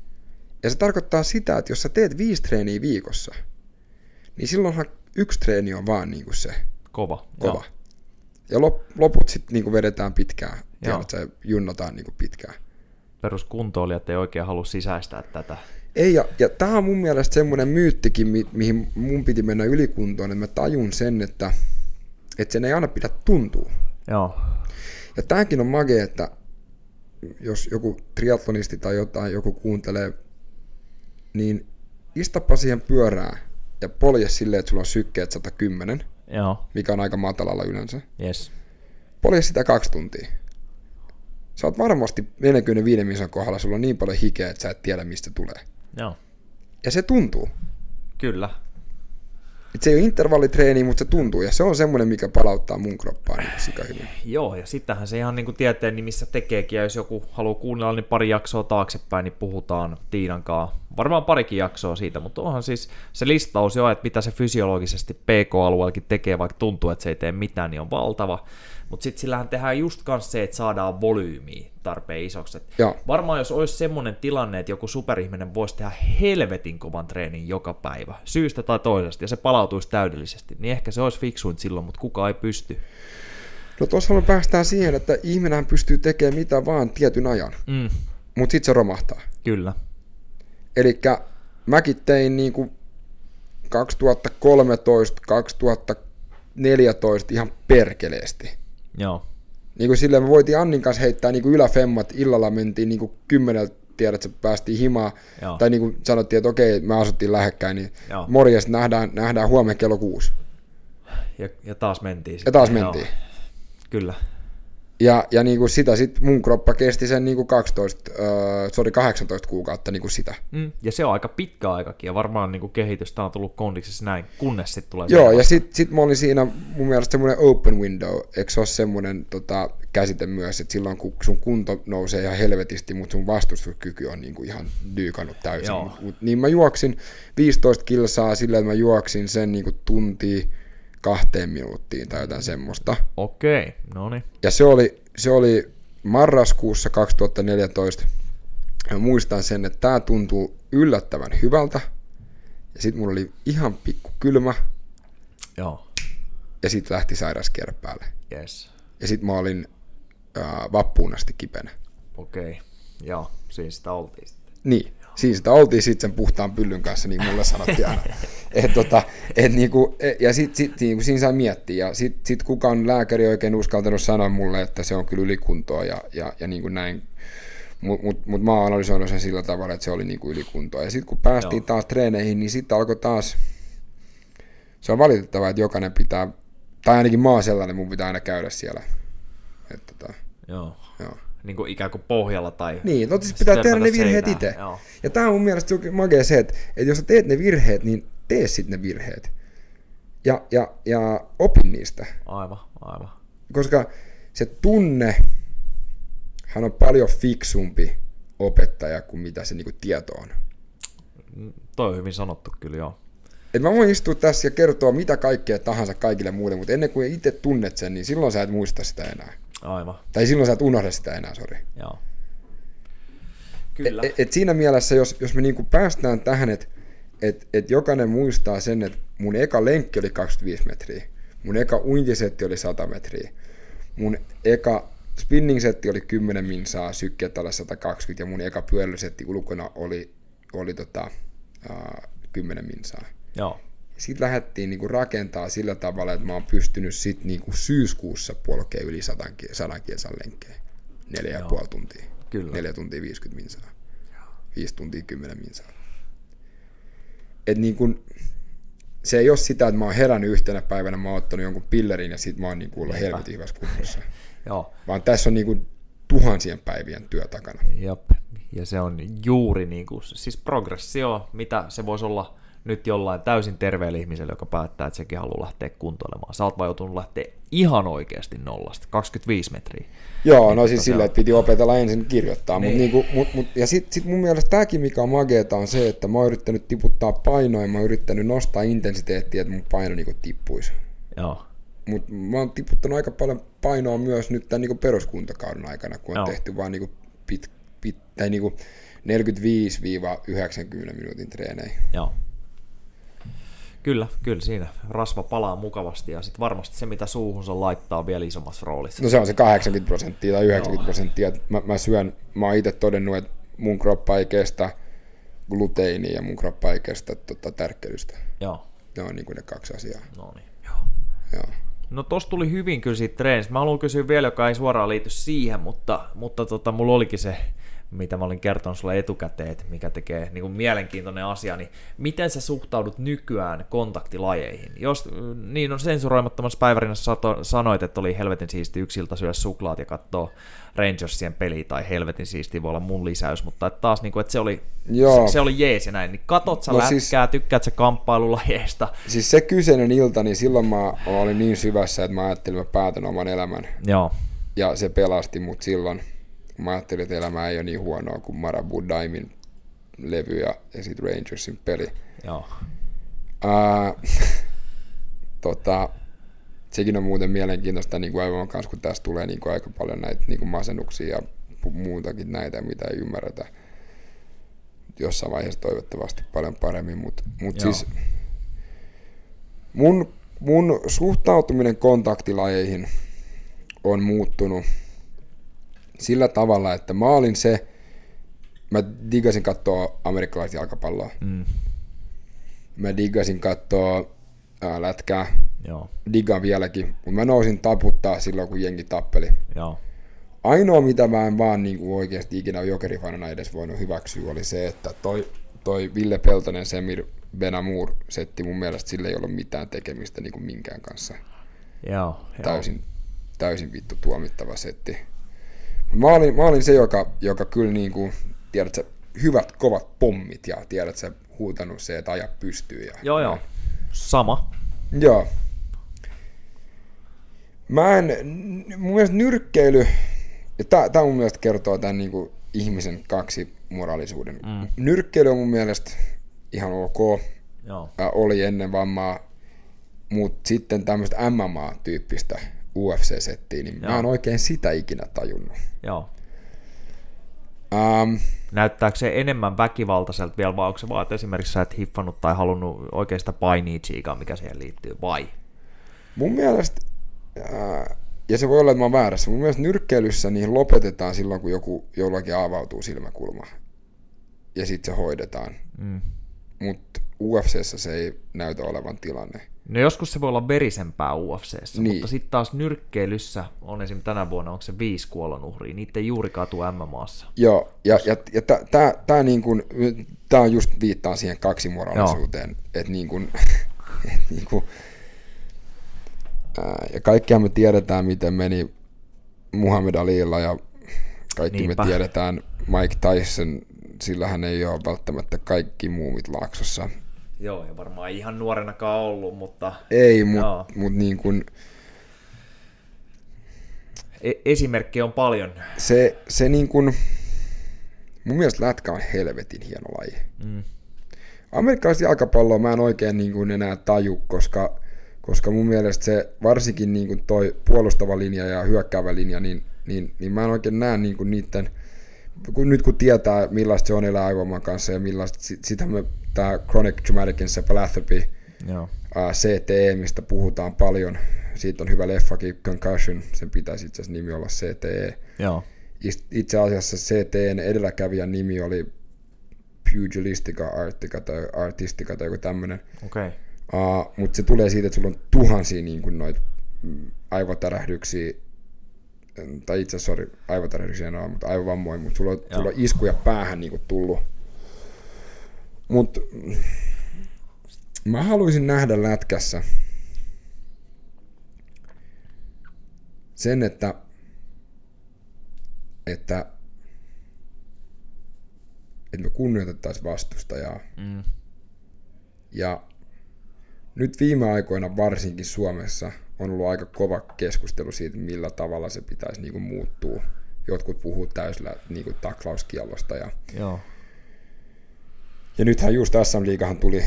Ja se tarkoittaa sitä, että jos sä teet viisi treeniä viikossa, niin silloinhan yksi treeni on vaan niinku se
Kova.
kova.
Joo.
Ja lop, loput sitten niinku vedetään pitkään. Tiedät, sä junnataan niinku pitkään.
Peruskuntoilijat ei oikein halua sisäistää tätä.
Ei, ja, ja tämä on mun mielestä semmoinen myyttikin, mi, mihin mun piti mennä ylikuntoon, että mä tajun sen, että, että sen ei aina pidä tuntua.
Joo.
Ja tämäkin on mage, että jos joku triatlonisti tai jotain joku kuuntelee, niin istapa siihen pyörään ja polje silleen, että sulla on sykkeet 110,
Joo.
mikä on aika matalalla yleensä.
Yes.
Polje sitä kaksi tuntia. Sä oot varmasti 45 minuutin kohdalla, sulla on niin paljon hikeä, että sä et tiedä, mistä tulee.
Joo.
Ja se tuntuu.
Kyllä.
Et se ei ole intervallitreeni, mutta se tuntuu, ja se on semmoinen, mikä palauttaa mun kroppaa niin sika hyvin.
Joo, ja sittenhän se ihan niin kuin tieteen nimissä tekeekin, ja jos joku haluaa kuunnella, niin pari jaksoa taaksepäin, niin puhutaan Tiinan kanssa. Varmaan parikin jaksoa siitä, mutta onhan siis se listaus jo, että mitä se fysiologisesti PK-alueellakin tekee, vaikka tuntuu, että se ei tee mitään, niin on valtava. Mutta sitten sillähän tehdään just kans se, että saadaan volyymiä tarpeen isoksi. Et
Joo.
Varmaan jos olisi semmoinen tilanne, että joku superihminen voisi tehdä helvetin kovan treenin joka päivä, syystä tai toisesta, ja se palautuisi täydellisesti, niin ehkä se olisi fiksuin silloin, mutta kuka ei pysty.
No tuossa me päästään siihen, että ihminen pystyy tekemään mitä vaan tietyn ajan,
Mm,
mutta sitten se romahtaa.
kyllä.
Eli mäkin tein niinku 2013, 2014 ihan perkeleesti.
Joo.
Niin kuin silleen me voitiin Annin kanssa heittää niin kuin yläfemmat, illalla mentiin niin kuin kymmeneltä, tiedät, että päästiin himaa,
Joo.
tai niin kuin sanottiin, että okei, me asuttiin lähekkäin, niin
Joo.
morjes, nähdään, nähdään huomenna kello kuusi.
Ja, ja taas mentiin.
Ja
sitten.
taas mentiin.
Joo. Kyllä.
Ja, ja niin kuin sitä sit mun kroppa kesti sen niin kuin 12, äh, sorry, 18 kuukautta niin kuin sitä.
Mm. Ja se on aika pitkä aikakin, ja varmaan niin kuin kehitystä on tullut kondiksessa näin, kunnes sitten tulee
Joo, ja sitten sit mä olin siinä mun mielestä semmoinen open window, eikö se ole semmoinen tota, käsite myös, että silloin kun sun kunto nousee ihan helvetisti, mutta sun vastustuskyky on niin kuin ihan dyykannut täysin.
Joo.
Mut, niin mä juoksin 15 kilsaa sillä, että mä juoksin sen niin kuin tuntia kahteen minuuttiin tai jotain semmoista.
Okei, no niin.
Ja se oli, se oli marraskuussa 2014. Ja muistan sen, että tämä tuntuu yllättävän hyvältä. Ja sitten mulla oli ihan pikku kylmä.
Joo,
Ja sitten lähti sairaskierre päälle.
yes.
Ja sitten mä olin ää, vappuun asti kipenä.
Okei, joo, siinä sitä oltiin sitten.
Niin, siinä sitä oltiin sitten sen puhtaan pyllyn kanssa, niin mulle sanottiin aina. et, tota, et niinku, e- ja sitten sit, niinku, siinä sai miettiä, ja sitten sit kukaan lääkäri oikein uskaltanut sanoa mulle, että se on kyllä ylikuntoa, ja, ja, ja niinku näin. Mutta mut, mut mä oon analysoinut sen sillä tavalla, että se oli niinku ylikuntoa. Ja sitten kun päästiin
Joo.
taas treeneihin, niin sitten alkoi taas, se on valitettavaa, että jokainen pitää, tai ainakin mä oon sellainen, mun pitää aina käydä siellä. Et, tota,
Joo.
joo.
Niin kuin ikään kuin pohjalla tai...
Niin, totta siis pitää tehdä ne virheet itse. Ja tämä on mun mielestä makea se, että, että jos sä teet ne virheet, niin tee sitten ne virheet. Ja, ja, ja opin niistä.
Aivan, aivan.
Koska se tunne, hän on paljon fiksumpi opettaja kuin mitä se niinku tieto on.
Mm, Toi on hyvin sanottu kyllä, joo.
Et mä voin istua tässä ja kertoa mitä kaikkea tahansa kaikille muille, mutta ennen kuin itse tunnet sen, niin silloin sä et muista sitä enää.
Aivan,
Tai silloin sä et unohda sitä enää, sori.
joo. Kyllä.
Et, et siinä mielessä, jos, jos me niinku päästään tähän, että et, et jokainen muistaa sen, että mun eka lenkki oli 25 metriä, mun eka uintisetti oli 100 metriä, mun eka spinning-setti oli 10 minsaa, sykkeet alle 120 ja mun eka pyöräilysetti ulkona oli, oli tota, uh, 10 minsaa.
Joo,
Sitten lähdettiin niinku rakentaa sillä tavalla, että mä oon pystynyt sit niinku syyskuussa polkea yli 100, ki- 100 kilsan lenkkejä. Neljä ja puoli tuntia.
Kyllä.
4 tuntia 50 minsaa. 5 tuntia 10 minsaa. Et niin kun, se ei ole sitä, että mä oon herännyt yhtenä päivänä, mä oon ottanut jonkun pillerin ja sit mä oon niinku ollut helvetin hyvässä kunnossa.
joo.
Vaan tässä on niinku tuhansien päivien työ takana.
Jop. Ja se on juuri niin kuin, siis progressio, mitä se voisi olla nyt jollain täysin terveellä ihmisellä, joka päättää, että sekin haluaa lähteä kuntoilemaan. Sä oot vaan joutunut lähteä ihan oikeasti nollasta, 25 metriä.
Joo, no siis silleen, että piti opetella ensin kirjoittaa. Niin.
Niin.
Mut niinku, mut, mut, ja sitten sit mun mielestä tämäkin, mikä on mageeta, on se, että mä oon yrittänyt tiputtaa painoa ja mä oon yrittänyt nostaa intensiteettiä, että mun paino niinku tippuisi.
Joo,
Mutta mä oon tiputtanut aika paljon painoa myös nyt tämän niinku peruskuntakauden aikana, kun on
Joo.
tehty vaan niinku pit, pit, tai niinku 45-90 minuutin treenejä.
joo. Kyllä, kyllä siinä rasva palaa mukavasti ja sitten varmasti se, mitä suuhunsa laittaa, on vielä isommassa roolissa.
No se on se 80 prosenttia tai 90 prosenttia. Mä, mä syön, mä oon itse todennut, että mun kroppa ei kestä gluteinia ja mun kroppa ei kestä tota, tärkkelystä.
Joo,
Ne on niinku ne kaksi asiaa.
no niin. Joo.
Joo.
No tossa tuli hyvin kyllä siitä treenistä. Mä haluan kysyä vielä, joka ei suoraan liity siihen, mutta, mutta tota, mulla olikin se, mitä mä olin kertonut sulle etukäteen, että mikä tekee niin kuin mielenkiintoinen asia, niin miten sä suhtaudut nykyään kontaktilajeihin? Jos niin on sensuroimattomassa päivärinnassa sato- sanoit, että oli helvetin siisti yksi ilta syödä suklaat ja katsoa Rangersien peliä, tai helvetin siisti voi olla mun lisäys, mutta että taas niin kuin, että se oli,
Joo.
se, se oli jees ja näin, niin katot sä
No
no lätkää,
siis-
siis... tykkäät sä kamppailulajeista?
Siis se kyseinen ilta, niin silloin mä olin niin syvässä, että mä ajattelin, että mä päätän oman elämän.
Joo,
Ja se pelasti mut silloin. Mä ajattelin, että elämä ei ole niin huonoa kuin Marabu Daimin levy ja, ja sitten Rangersin peli.
joo,
Ää, tota, sekin on muuten mielenkiintoista niin kuin aivan kanssa, kun tässä tulee niin kuin aika paljon näitä niin kuin masennuksia ja muutakin näitä, mitä ei ymmärretä. Jossain vaiheessa toivottavasti paljon paremmin, mutta mut siis mun, mun suhtautuminen kontaktilajeihin on muuttunut sillä tavalla, että mä olin se, mä digasin katsoa amerikkalaista jalkapalloa.
mm,
Mä diggasin katsoa ää, lätkää,
joo,
diggaan vieläkin, mutta mä nousin taputtaa silloin, kun jengi tappeli.
joo,
Ainoa, mitä mä en vaan niin kuin oikeasti ikinä jokerifanana edes voinut hyväksyä, oli se, että toi, toi Ville Peltonen, Semir Benamur setti mun mielestä sille ei ollut mitään tekemistä niin kuin minkään kanssa.
joo, joo.
Täysin täysin vittu tuomittava setti. Mä olin, mä olin se, joka, joka kyllä niin kuin, tiedät sä, hyvät kovat pommit ja tiedät sä, huutanut se, että aja pystyy. Ja,
Joo, joo. Sama.
Joo. Mä en, mun mielestä nyrkkeily, ja tää, tää mun mielestä kertoo tämän niin kuin ihmisen kaksi moraalisuuden. Mm. Nyrkkeily on mun mielestä ihan ok,
Joo.
ja oli ennen vammaa, mutta sitten tämmöistä MMA-tyyppistä UFC-settiä, niin
Joo.
mä en oikein sitä ikinä tajunnut.
Joo.
Um,
Näyttääkö se enemmän väkivaltaiselta vielä, vai onko se vaan, että esimerkiksi sä et hiffannut tai halunnut oikeasta painia tsiikaa, mikä siihen liittyy, vai?
mun mielestä, ää, ja se voi olla, että mä oon väärässä, mun mielestä nyrkkeilyssä niin lopetetaan silloin, kun joku jollakin avautuu silmäkulma. Ja sitten se hoidetaan.
Mm.
Mutta UFCssä se ei näytä olevan tilanne.
No joskus se voi olla verisempää UFCssä,
Niin.
mutta sitten taas nyrkkeilyssä on esim. tänä vuonna, onko se viisi kuolonuhria, niitä ei juurikaan tule MMAssa.
Joo, ja, ja, ja tämä tää niin kun, tää on just viittaan siihen kaksimoraalisuuteen, että niin kun, et niin kun, ää, ja kaikkihan me tiedetään, miten meni Muhammad Alilla ja kaikki
Niinpä.
me tiedetään Mike Tyson, sillä hän ei ole välttämättä kaikki muumit laaksossa.
Joo, ja varmaan ihan nuorenakaan ollut, mutta
Ei, mutta mut niin kun,
e- esimerkkejä on paljon.
se, se niin kun, mun mielestä lätkä on helvetin hieno laji.
Mm.
Amerikkalaista jalkapalloa mä en oikein niin kuin enää taju, koska, koska mun mielestä se varsinkin niin kuin toi puolustava linja ja hyökkäävä linja, niin, niin, niin mä en oikein näe niin kuin niiden, kun, nyt kun tietää millaista se on elää aivomaan kanssa ja millaista, sit, sitä me, tämä Chronic Traumatic Encephalopathy,
Joo.
ää, CTE, mistä puhutaan paljon, siitä on hyvä leffakin, Concussion, sen pitäisi itse asiassa nimi olla CTE.
Joo.
Is- Itse asiassa CTEn edelläkävijän nimi oli Pugilistica Artica tai Artistica tai joku tämmöinen.
Okay.
Uh, mutta se tulee siitä, että sulla on tuhansia niin kuin noit mm, aivotärähdyksiä, tai itse asiassa, sorry, aivotärähdyksiä en ole, mutta aivovammoja, mutta sulla, on- sulla on iskuja päähän niin kuin tullut. Mutta mä haluaisin nähdä lätkässä sen, että, että, että me kunnioitettaisiin vastustajaa.
Mm.
Ja nyt viime aikoina varsinkin Suomessa on ollut aika kova keskustelu siitä, millä tavalla se pitäisi niin kuin muuttua. Jotkut puhuu täysillä niin kuin taklauskiellosta. Ja,
Joo.
Ja nythän just SM Liigahan tuli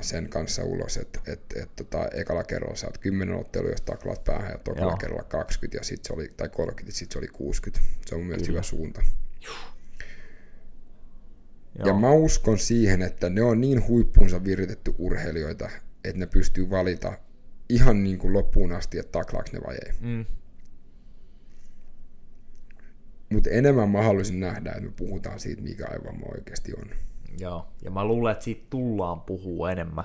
sen kanssa ulos, että et, et, tota, ekalla kerralla saat 10 ottelua, jos taklaat päähän, ja tokalla
Joo.
kerralla 20, ja sit se oli, tai 30, sitten se oli 60. Se on mun mielestä hyvä suunta.
Joo.
Ja mä uskon siihen, että ne on niin huippuunsa viritetty urheilijoita, että ne pystyy valita ihan niin kuin loppuun asti, että taklaaks ne vai ei.
Mm.
Mutta enemmän mä haluaisin nähdä, että me puhutaan siitä, mikä aivovamma oikeasti on.
Joo, ja mä luulen, että siitä tullaan puhua enemmän.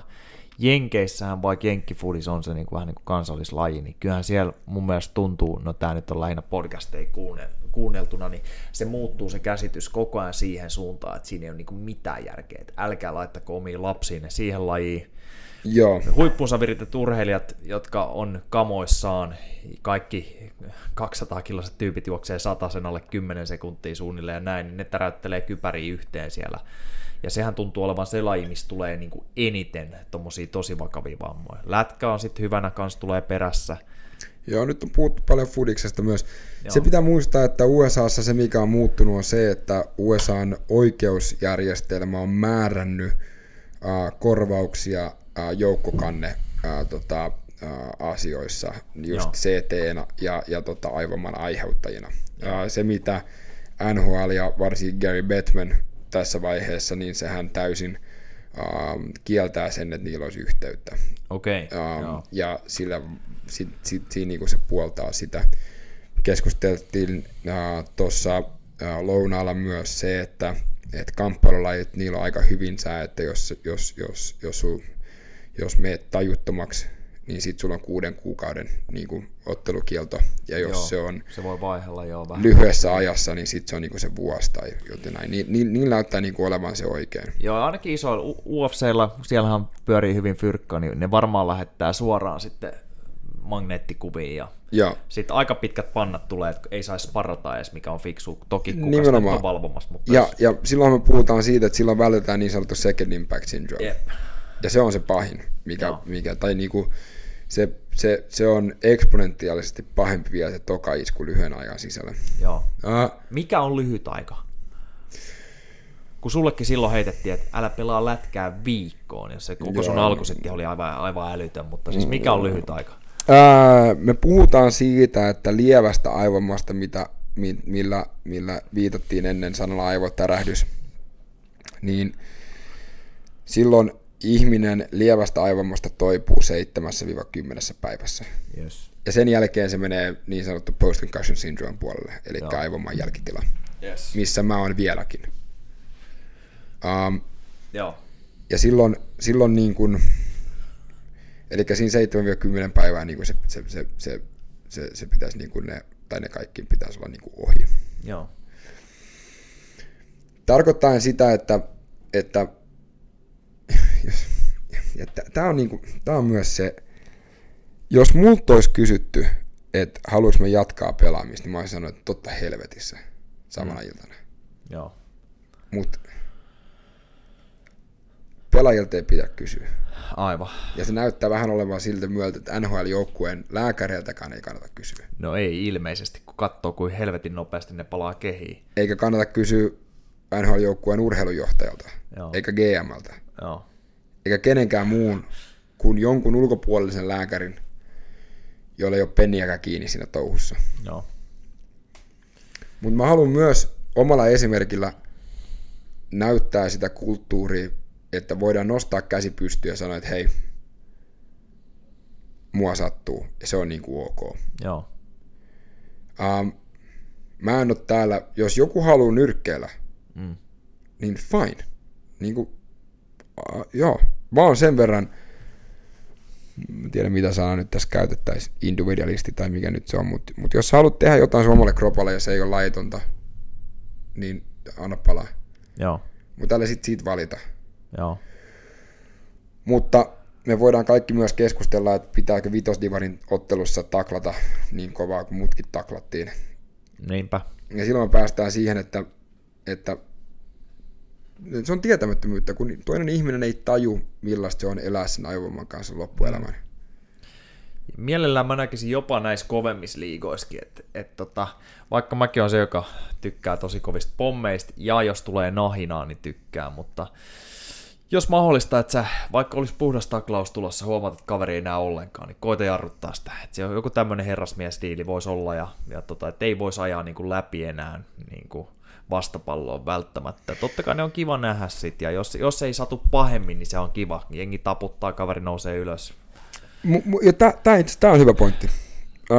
Jenkeissähän, vaikka jenkkifudis on se niin kuin, vähän niin kuin kansallislaji, niin kyllähän siellä mun mielestä tuntuu, no tää nyt on lähinnä podcasteja kuunnel, kuunneltuna, niin se muuttuu se käsitys koko ajan siihen suuntaan, että siinä ei ole niin kuin mitään järkeä, että älkää laittako omiin lapsiin siihen lajiin.
Joo,
Huippuunsa viritet urheilijat, jotka on kamoissaan, kaikki 200 kiloiset tyypit juoksee sen alle 10 sekuntia suunnilleen ja näin, niin ne täräyttelee kypäriä yhteen siellä. Ja sehän tuntuu olevan se laji, missä tulee niin kuin eniten tommosia tosi vakavia vammoja. Lätkä on sitten hyvänä kanssa tulee perässä.
Joo, nyt on puhuttu paljon fudiksesta myös.
Joo.
Se pitää muistaa, että USAssa se mikä on muuttunut on se, että USAn oikeusjärjestelmä on määrännyt äh, korvauksia äh, joukkokanne äh, tota, asioissa, just
Joo.
CT ja, ja tota, aivoman aiheuttajina. Äh, se mitä NHL ja varsinkin Gary Bettman tässä vaiheessa, niin sehän täysin äh, kieltää sen, että niillä olisi yhteyttä.
Okei,
Um,
joo.
ja sillä sit, sit, siinä niinku se puoltaa sitä. Keskusteltiin uh, tuossa uh, lounaalla myös se, että et kamppailulajit, niillä on aika hyvin sää, että jos, jos, jos, jos, sul, jos meet tajuttomaksi, niin sit sulla on kuuden kuukauden niinku, ottelukielto, ja jos
Joo,
se on
se voi vaihella joo vähän.
lyhyessä ajassa, niin sit se on niinku se vuosi tai joten näin. Ni, ni, niillä näyttää niinku olevan se oikein.
Joo, ainakin isoilla U- UFCllä, siellähän pyörii hyvin fyrkka, niin ne varmaan lähettää suoraan sitten magneettikuviin ja
Joo.
sitten aika pitkät pannat tulee, että ei saisi sparrata edes, mikä on fiksu. Toki kuka on valvomassa, mutta
Ja, ja silloin me puhutaan siitä, että silloin vältetään niin sanottu second impact syndrome.
Jep.
Ja se on se pahin, mikä, mikä tai niinku, se, se, se on eksponentiaalisesti pahempi vielä se toka isku lyhyen ajan sisällä.
Joo.
Uh,
Mikä on lyhyt aika? Kun sullekin silloin heitettiin, että älä pelaa lätkää viikkoon, ja se koko sun
Joo.
alkusetti oli aivan, aivan älytön, mutta siis mikä on lyhyt aika?
Ää, me puhutaan siitä, että lievästä aivommasta, mitä, mi- millä, millä viitattiin ennen sanalla aivotärähdys, niin silloin ihminen lievästä aivommasta toipuu 7-10 päivässä.
Yes.
Ja sen jälkeen se menee niin sanottu post-concussion syndrome puolelle, eli
Joo.
aivomman jälkitila,
Yes.
missä mä oon vieläkin. Um,
Joo.
ja silloin, silloin niin kuin, eli siinä 7-10 päivää niin kuin se, se, se, se, se, se, pitäisi niin kuin ne, tai ne kaikki pitäisi olla niin kuin ohi.
Joo.
Tarkoittaen sitä, että, että ja tämä on, niinku, tää on myös se, jos multa olisi kysytty, että haluaisin mä jatkaa pelaamista, niin mä olisin sanonut, että totta helvetissä samana mm. iltana.
Joo.
Mutta pelaajilta ei pidä kysyä.
Aivan.
Ja se näyttää vähän olevan siltä myötä, että NHL-joukkueen lääkäreiltäkään ei kannata kysyä.
No ei ilmeisesti, kun katsoo kuin helvetin nopeasti ne palaa kehiin.
Eikä kannata kysyä NHL-joukkueen urheilujohtajalta,
Joo.
eikä GMltä,
Joo.
Eikä kenenkään muun kuin jonkun ulkopuolisen lääkärin, jolla ei ole penniäkään kiinni siinä touhussa.
Joo.
Mutta mä haluan myös omalla esimerkillä näyttää sitä kulttuuria, että voidaan nostaa käsi pystyyn ja sanoa, että hei, mua sattuu, ja se on niin kuin ok.
Joo.
Um, mä en ole täällä, jos joku haluaa nyrkkeillä,
Mm.
niin fine. Niin kuin, uh, joo, mä oon sen verran, en tiedä mitä sanaa nyt tässä käytettäisiin, individualisti tai mikä nyt se on, mutta mut jos sä haluat tehdä jotain sun omalle kropalle ja se ei ole laitonta, niin anna palaa.
Joo.
Mutta älä sit siitä valita.
Joo.
Mutta me voidaan kaikki myös keskustella, että pitääkö Vitosdivarin ottelussa taklata niin kovaa kuin mutkin taklattiin.
Niinpä.
Ja silloin päästään siihen, että, että se on tietämättömyyttä, kun toinen ihminen ei taju, millaista se on elää sen aivomman kanssa loppuelämän.
Mielellään mä näkisin jopa näissä kovemmissa liigoissakin, että et tota, vaikka mäkin on se, joka tykkää tosi kovista pommeista, ja jos tulee nahinaa, niin tykkää, mutta jos mahdollista, että sä, vaikka olisi puhdas taklaus tulossa, huomaat, että kaveri ei näe ollenkaan, niin koita jarruttaa sitä. Että se on joku tämmöinen herrasmiesdiili voisi olla, ja, ja tota, että ei voisi ajaa niin kuin läpi enää niin kuin vastapalloon välttämättä. Totta kai ne on kiva nähdä sit, ja jos, jos ei satu pahemmin, niin se on kiva. Jengi taputtaa, kaveri nousee ylös.
Tämä on hyvä pointti. Öö,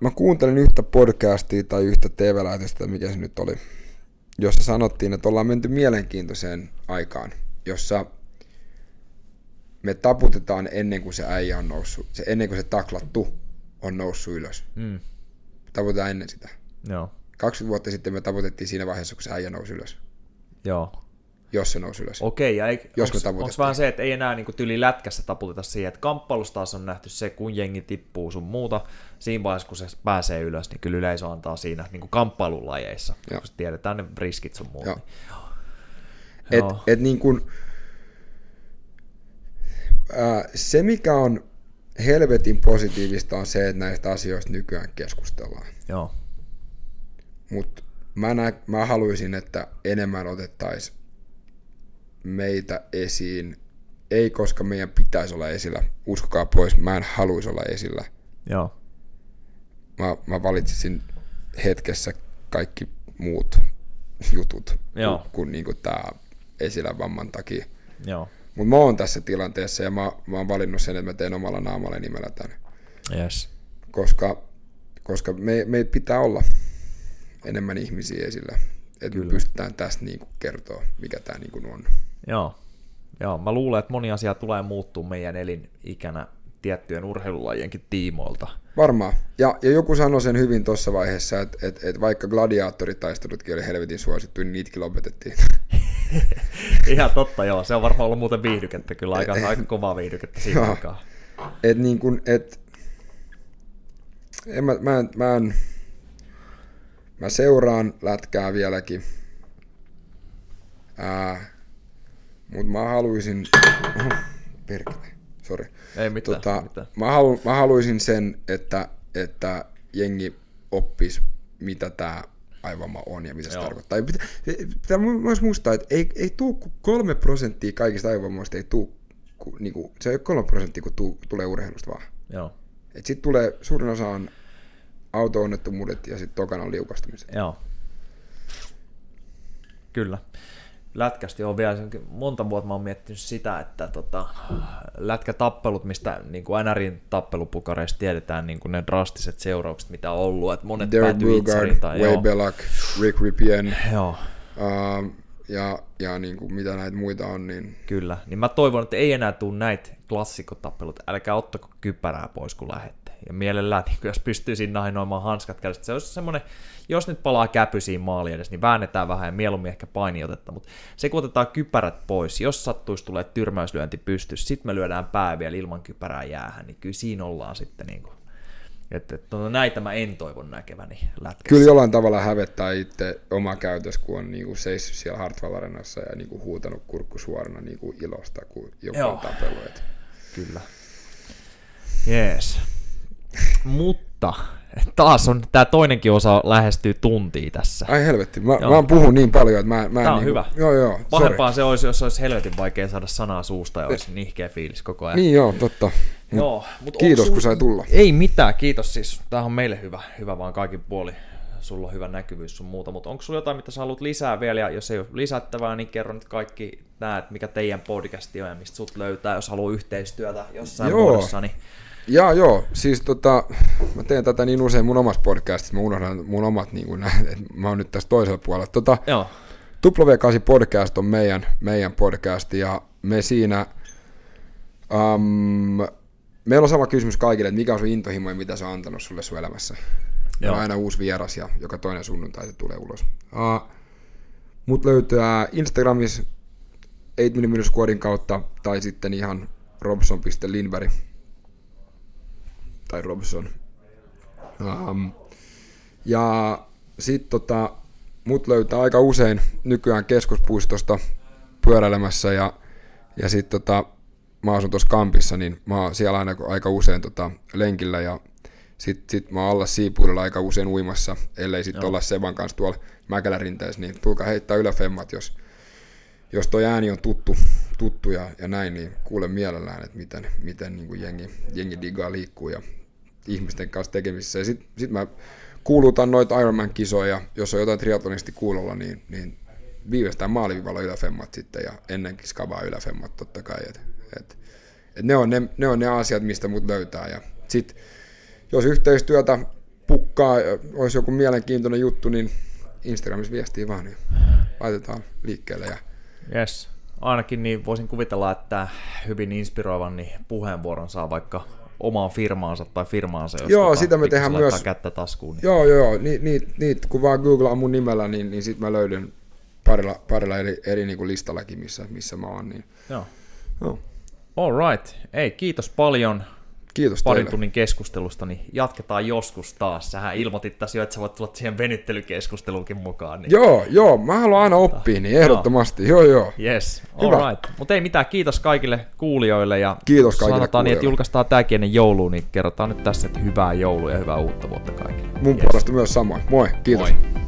mä kuuntelin yhtä podcastia tai yhtä TV-lähetystä, mikä se nyt oli, jossa sanottiin, että ollaan menty mielenkiintoiseen aikaan, jossa me taputetaan ennen kuin se äijä on noussut, se, ennen kuin se taklattu on noussut ylös.
Mm.
Taputetaan ennen sitä.
Joo.
20 vuotta sitten me taputettiin siinä vaiheessa, kun se äijä nousi ylös.
Joo.
Jos se nousi ylös.
Okei, ja ei,
Jos
onks, onks vähän se, että ei enää niinku tyli lätkässä taputeta siihen, että kamppailussa taas on nähty se, kun jengi tippuu sun muuta. Siinä vaiheessa, kun se pääsee ylös, niin kyllä yleisö antaa siinä niinku kamppailulajeissa,
Joo.
koska tiedetään ne riskit sun muuta.
Joo.
Niin.
Et,
Joo.
et niin kun, ää, se, mikä on helvetin positiivista, on se, että näistä asioista nykyään keskustellaan.
Joo.
Mutta mä, nä, mä haluaisin, että enemmän otettaisiin meitä esiin. Ei koska meidän pitäisi olla esillä. Uskokaa pois, mä en haluaisi olla esillä.
Joo.
Mä, mä valitsisin hetkessä kaikki muut jutut
Joo.
kuin, kuin niinku tää esillä vamman takia.
Joo.
Mutta mä oon tässä tilanteessa ja mä, mä oon valinnut sen, että mä teen omalla naamalla nimellä tämän.
Yes.
Koska, koska me, me pitää olla enemmän ihmisiä esillä. Että me pystytään tästä niinku kertoa, mikä tämä niinku on.
Joo. Joo. Mä luulen, että moni asia tulee muuttuu meidän elinikänä tiettyjen urheilulajienkin tiimoilta.
Varmaan. Ja, ja joku sanoi sen hyvin tuossa vaiheessa, että et, et vaikka gladiaattoritaistelutkin oli helvetin suosittu, niin niitäkin lopetettiin.
Ihan totta, joo. Se on varmaan ollut muuten viihdykettä kyllä, aika, aika kovaa viihdykettä siinä aikaa.
et niin kun, et, en mä, mä, en, mä, en, mä seuraan lätkää vieläkin. Ää, mut mä haluaisin... Oho, perkele, sori.
Ei mitään,
Tota,
mitään.
mä, halu, mä haluaisin sen, että, että jengi oppis, mitä tämä aivoma on ja mitä se
Joo.
tarkoittaa. Ja Pitää, pitää myös muistaa, että ei, ei tuu kuin kolme prosenttia kaikista aivomoista, ei tuu, ku, niinku, se ei ole kolme prosenttia, kun tuu, tulee urheilusta vaan.
Joo.
Et sit tulee, suurin osa on auto-onnettomuudet ja sitten tokana liukastumiset.
Joo. Kyllä. Lätkästi on vielä monta vuotta mä oon miettinyt sitä, että tota, lätkätappelut, mistä niin kuin NRin tappelupukareista tiedetään niin kuin ne drastiset seuraukset, mitä on ollut, että monet
Derek
päätyy.
Bugard,
Tai,
Way
joo,
Belloc, Rick Ripien
joo,
uh, ja, ja niin kuin mitä näitä muita on, niin
kyllä. Niin mä toivon, että ei enää tule näitä klassikotappeluita. Älkää ottako kypärää pois, kun lähette. Ja mielellään, niin jos pystyy siinä nainoimaan hanskat kädestä, se olisi semmoinen, jos nyt palaa käpy siinä maali edes, niin väännetään vähän ja mieluummin ehkä painiotetta, mutta se kun otetaan kypärät pois, jos sattuisi tulee tyrmäyslyönti pystyssä, sitten me lyödään pää vielä ilman kypärää jäähän, niin kyllä siinä ollaan sitten niin kuin, että, että no näitä mä en toivon näkeväni lätkässä.
kyllä jollain tavalla hävettää itse oma käytös, kun on niin kuin seissyt siellä Hartwall Arenassa ja niin kuin huutanut kurkku suorana niin kuin ilosta, kun joku
Joo.
on tapellut.
Kyllä. Jees. Mutta taas on, tämä toinenkin osa lähestyy tuntia tässä.
Ai helvetti, mä,
Joo.
mä oon puhun niin paljon, että mä, mä en
Tää on
niin
hyvä.
Kuin, joo, joo, sorry.
Pahempaa se olisi, jos olisi helvetin vaikea saada sanaa suusta ja olisi nihkeä fiilis koko ajan.
Niin joo, totta.
Joo, mut
Kiitos,
sul-
kun sai tulla.
Ei mitään, kiitos siis. Tämä on meille hyvä, hyvä vaan kaikin puoli. Sulla on hyvä näkyvyys sun muuta, mutta onko sulla jotain, mitä sä haluat lisää vielä, ja jos ei ole lisättävää, niin kerro nyt kaikki näet, mikä teidän podcasti on ja mistä sut löytää, jos haluaa yhteistyötä jossain
Joo.
muodossa, niin
Joo, joo, siis tota, mä teen tätä niin usein mun omassa podcastissa, mä unohdan mun omat niin kuin, että mä oon nyt tässä toisella puolella. Tota,
joo,
W8 Podcast on meidän, meidän podcast ja me siinä, um, meillä on sama kysymys kaikille, että mikä on sun intohimo ja mitä se on antanut sulle sun elämässä. Meillä on
Joo.
aina uusi vieras ja joka toinen sunnuntai se tulee ulos. Uh, mut löytää Instagramissa 8mm Squadin kautta tai sitten ihan robson.lindberg tai Robson. Um, ja sit tota, mut löytää aika usein nykyään keskuspuistosta pyöräilemässä ja, ja sit tota, mä asun tuossa kampissa, niin mä oon siellä aina aika usein tota, lenkillä ja sit, sit mä oon alla siipuudella aika usein uimassa, ellei sit
Joo.
olla Sevan kanssa tuolla Mäkelärinteessä, niin tulkaa heittää yläfemmat, jos, jos toi ääni on tuttu, tuttu ja, ja näin, niin kuulen mielellään, että miten, miten niin kuin jengi, jengi digaa liikkuu ja ihmisten kanssa tekemisissä. Ja sit, sit mä kuulutan noita Ironman-kisoja, jos on jotain triatlonisti kuulolla, niin, niin viimeistään maalivivalla yläfemmat sitten ja ennenkin skabaa yläfemmat totta kai. Et, et, et ne, on ne, ne on ne asiat, mistä mut löytää. Ja sit, jos yhteistyötä pukkaa, olisi joku mielenkiintoinen juttu, niin Instagramissa viestii vaan, niin laitetaan liikkeelle. Ja
yes. Ainakin niin voisin kuvitella, että hyvin inspiroivan niin puheenvuoron saa vaikka omaan firmaansa tai firmaansa, jos
Joo,
tota,
sitä me tehdään myös-
kättä taskuun. Niin.
Joo, joo. Niitä niit, niit, kun vaan googlaa mun nimellä, niin, niin sit mä löydän parilla, parilla eri, eri niin kuin listallakin, missä, missä mä oon. Niin.
Joo.
Joo.
All right. Ei, kiitos paljon
Kiitos
parin
teille.
tunnin keskustelusta, niin jatketaan joskus taas. Sähän ilmoitit tässä jo, että sä voit tulla siihen venyttelykeskusteluunkin mukaan. Niin.
Joo, joo, mä haluan aina oppia, niin ehdottomasti. Joo, joo.
Yes, all
Hyvä.
right. Mutta ei mitään, kiitos kaikille kuulijoille ja
Kiitos kaikille
sanotaan niin, että
kuulijoille.
julkaistaan tämäkin ennen joulua, niin kerrotaan nyt tässä, että hyvää joulua ja hyvää uutta vuotta kaikille.
Mun
Yes.
puolesta myös samoin. Moi, kiitos.
Moi.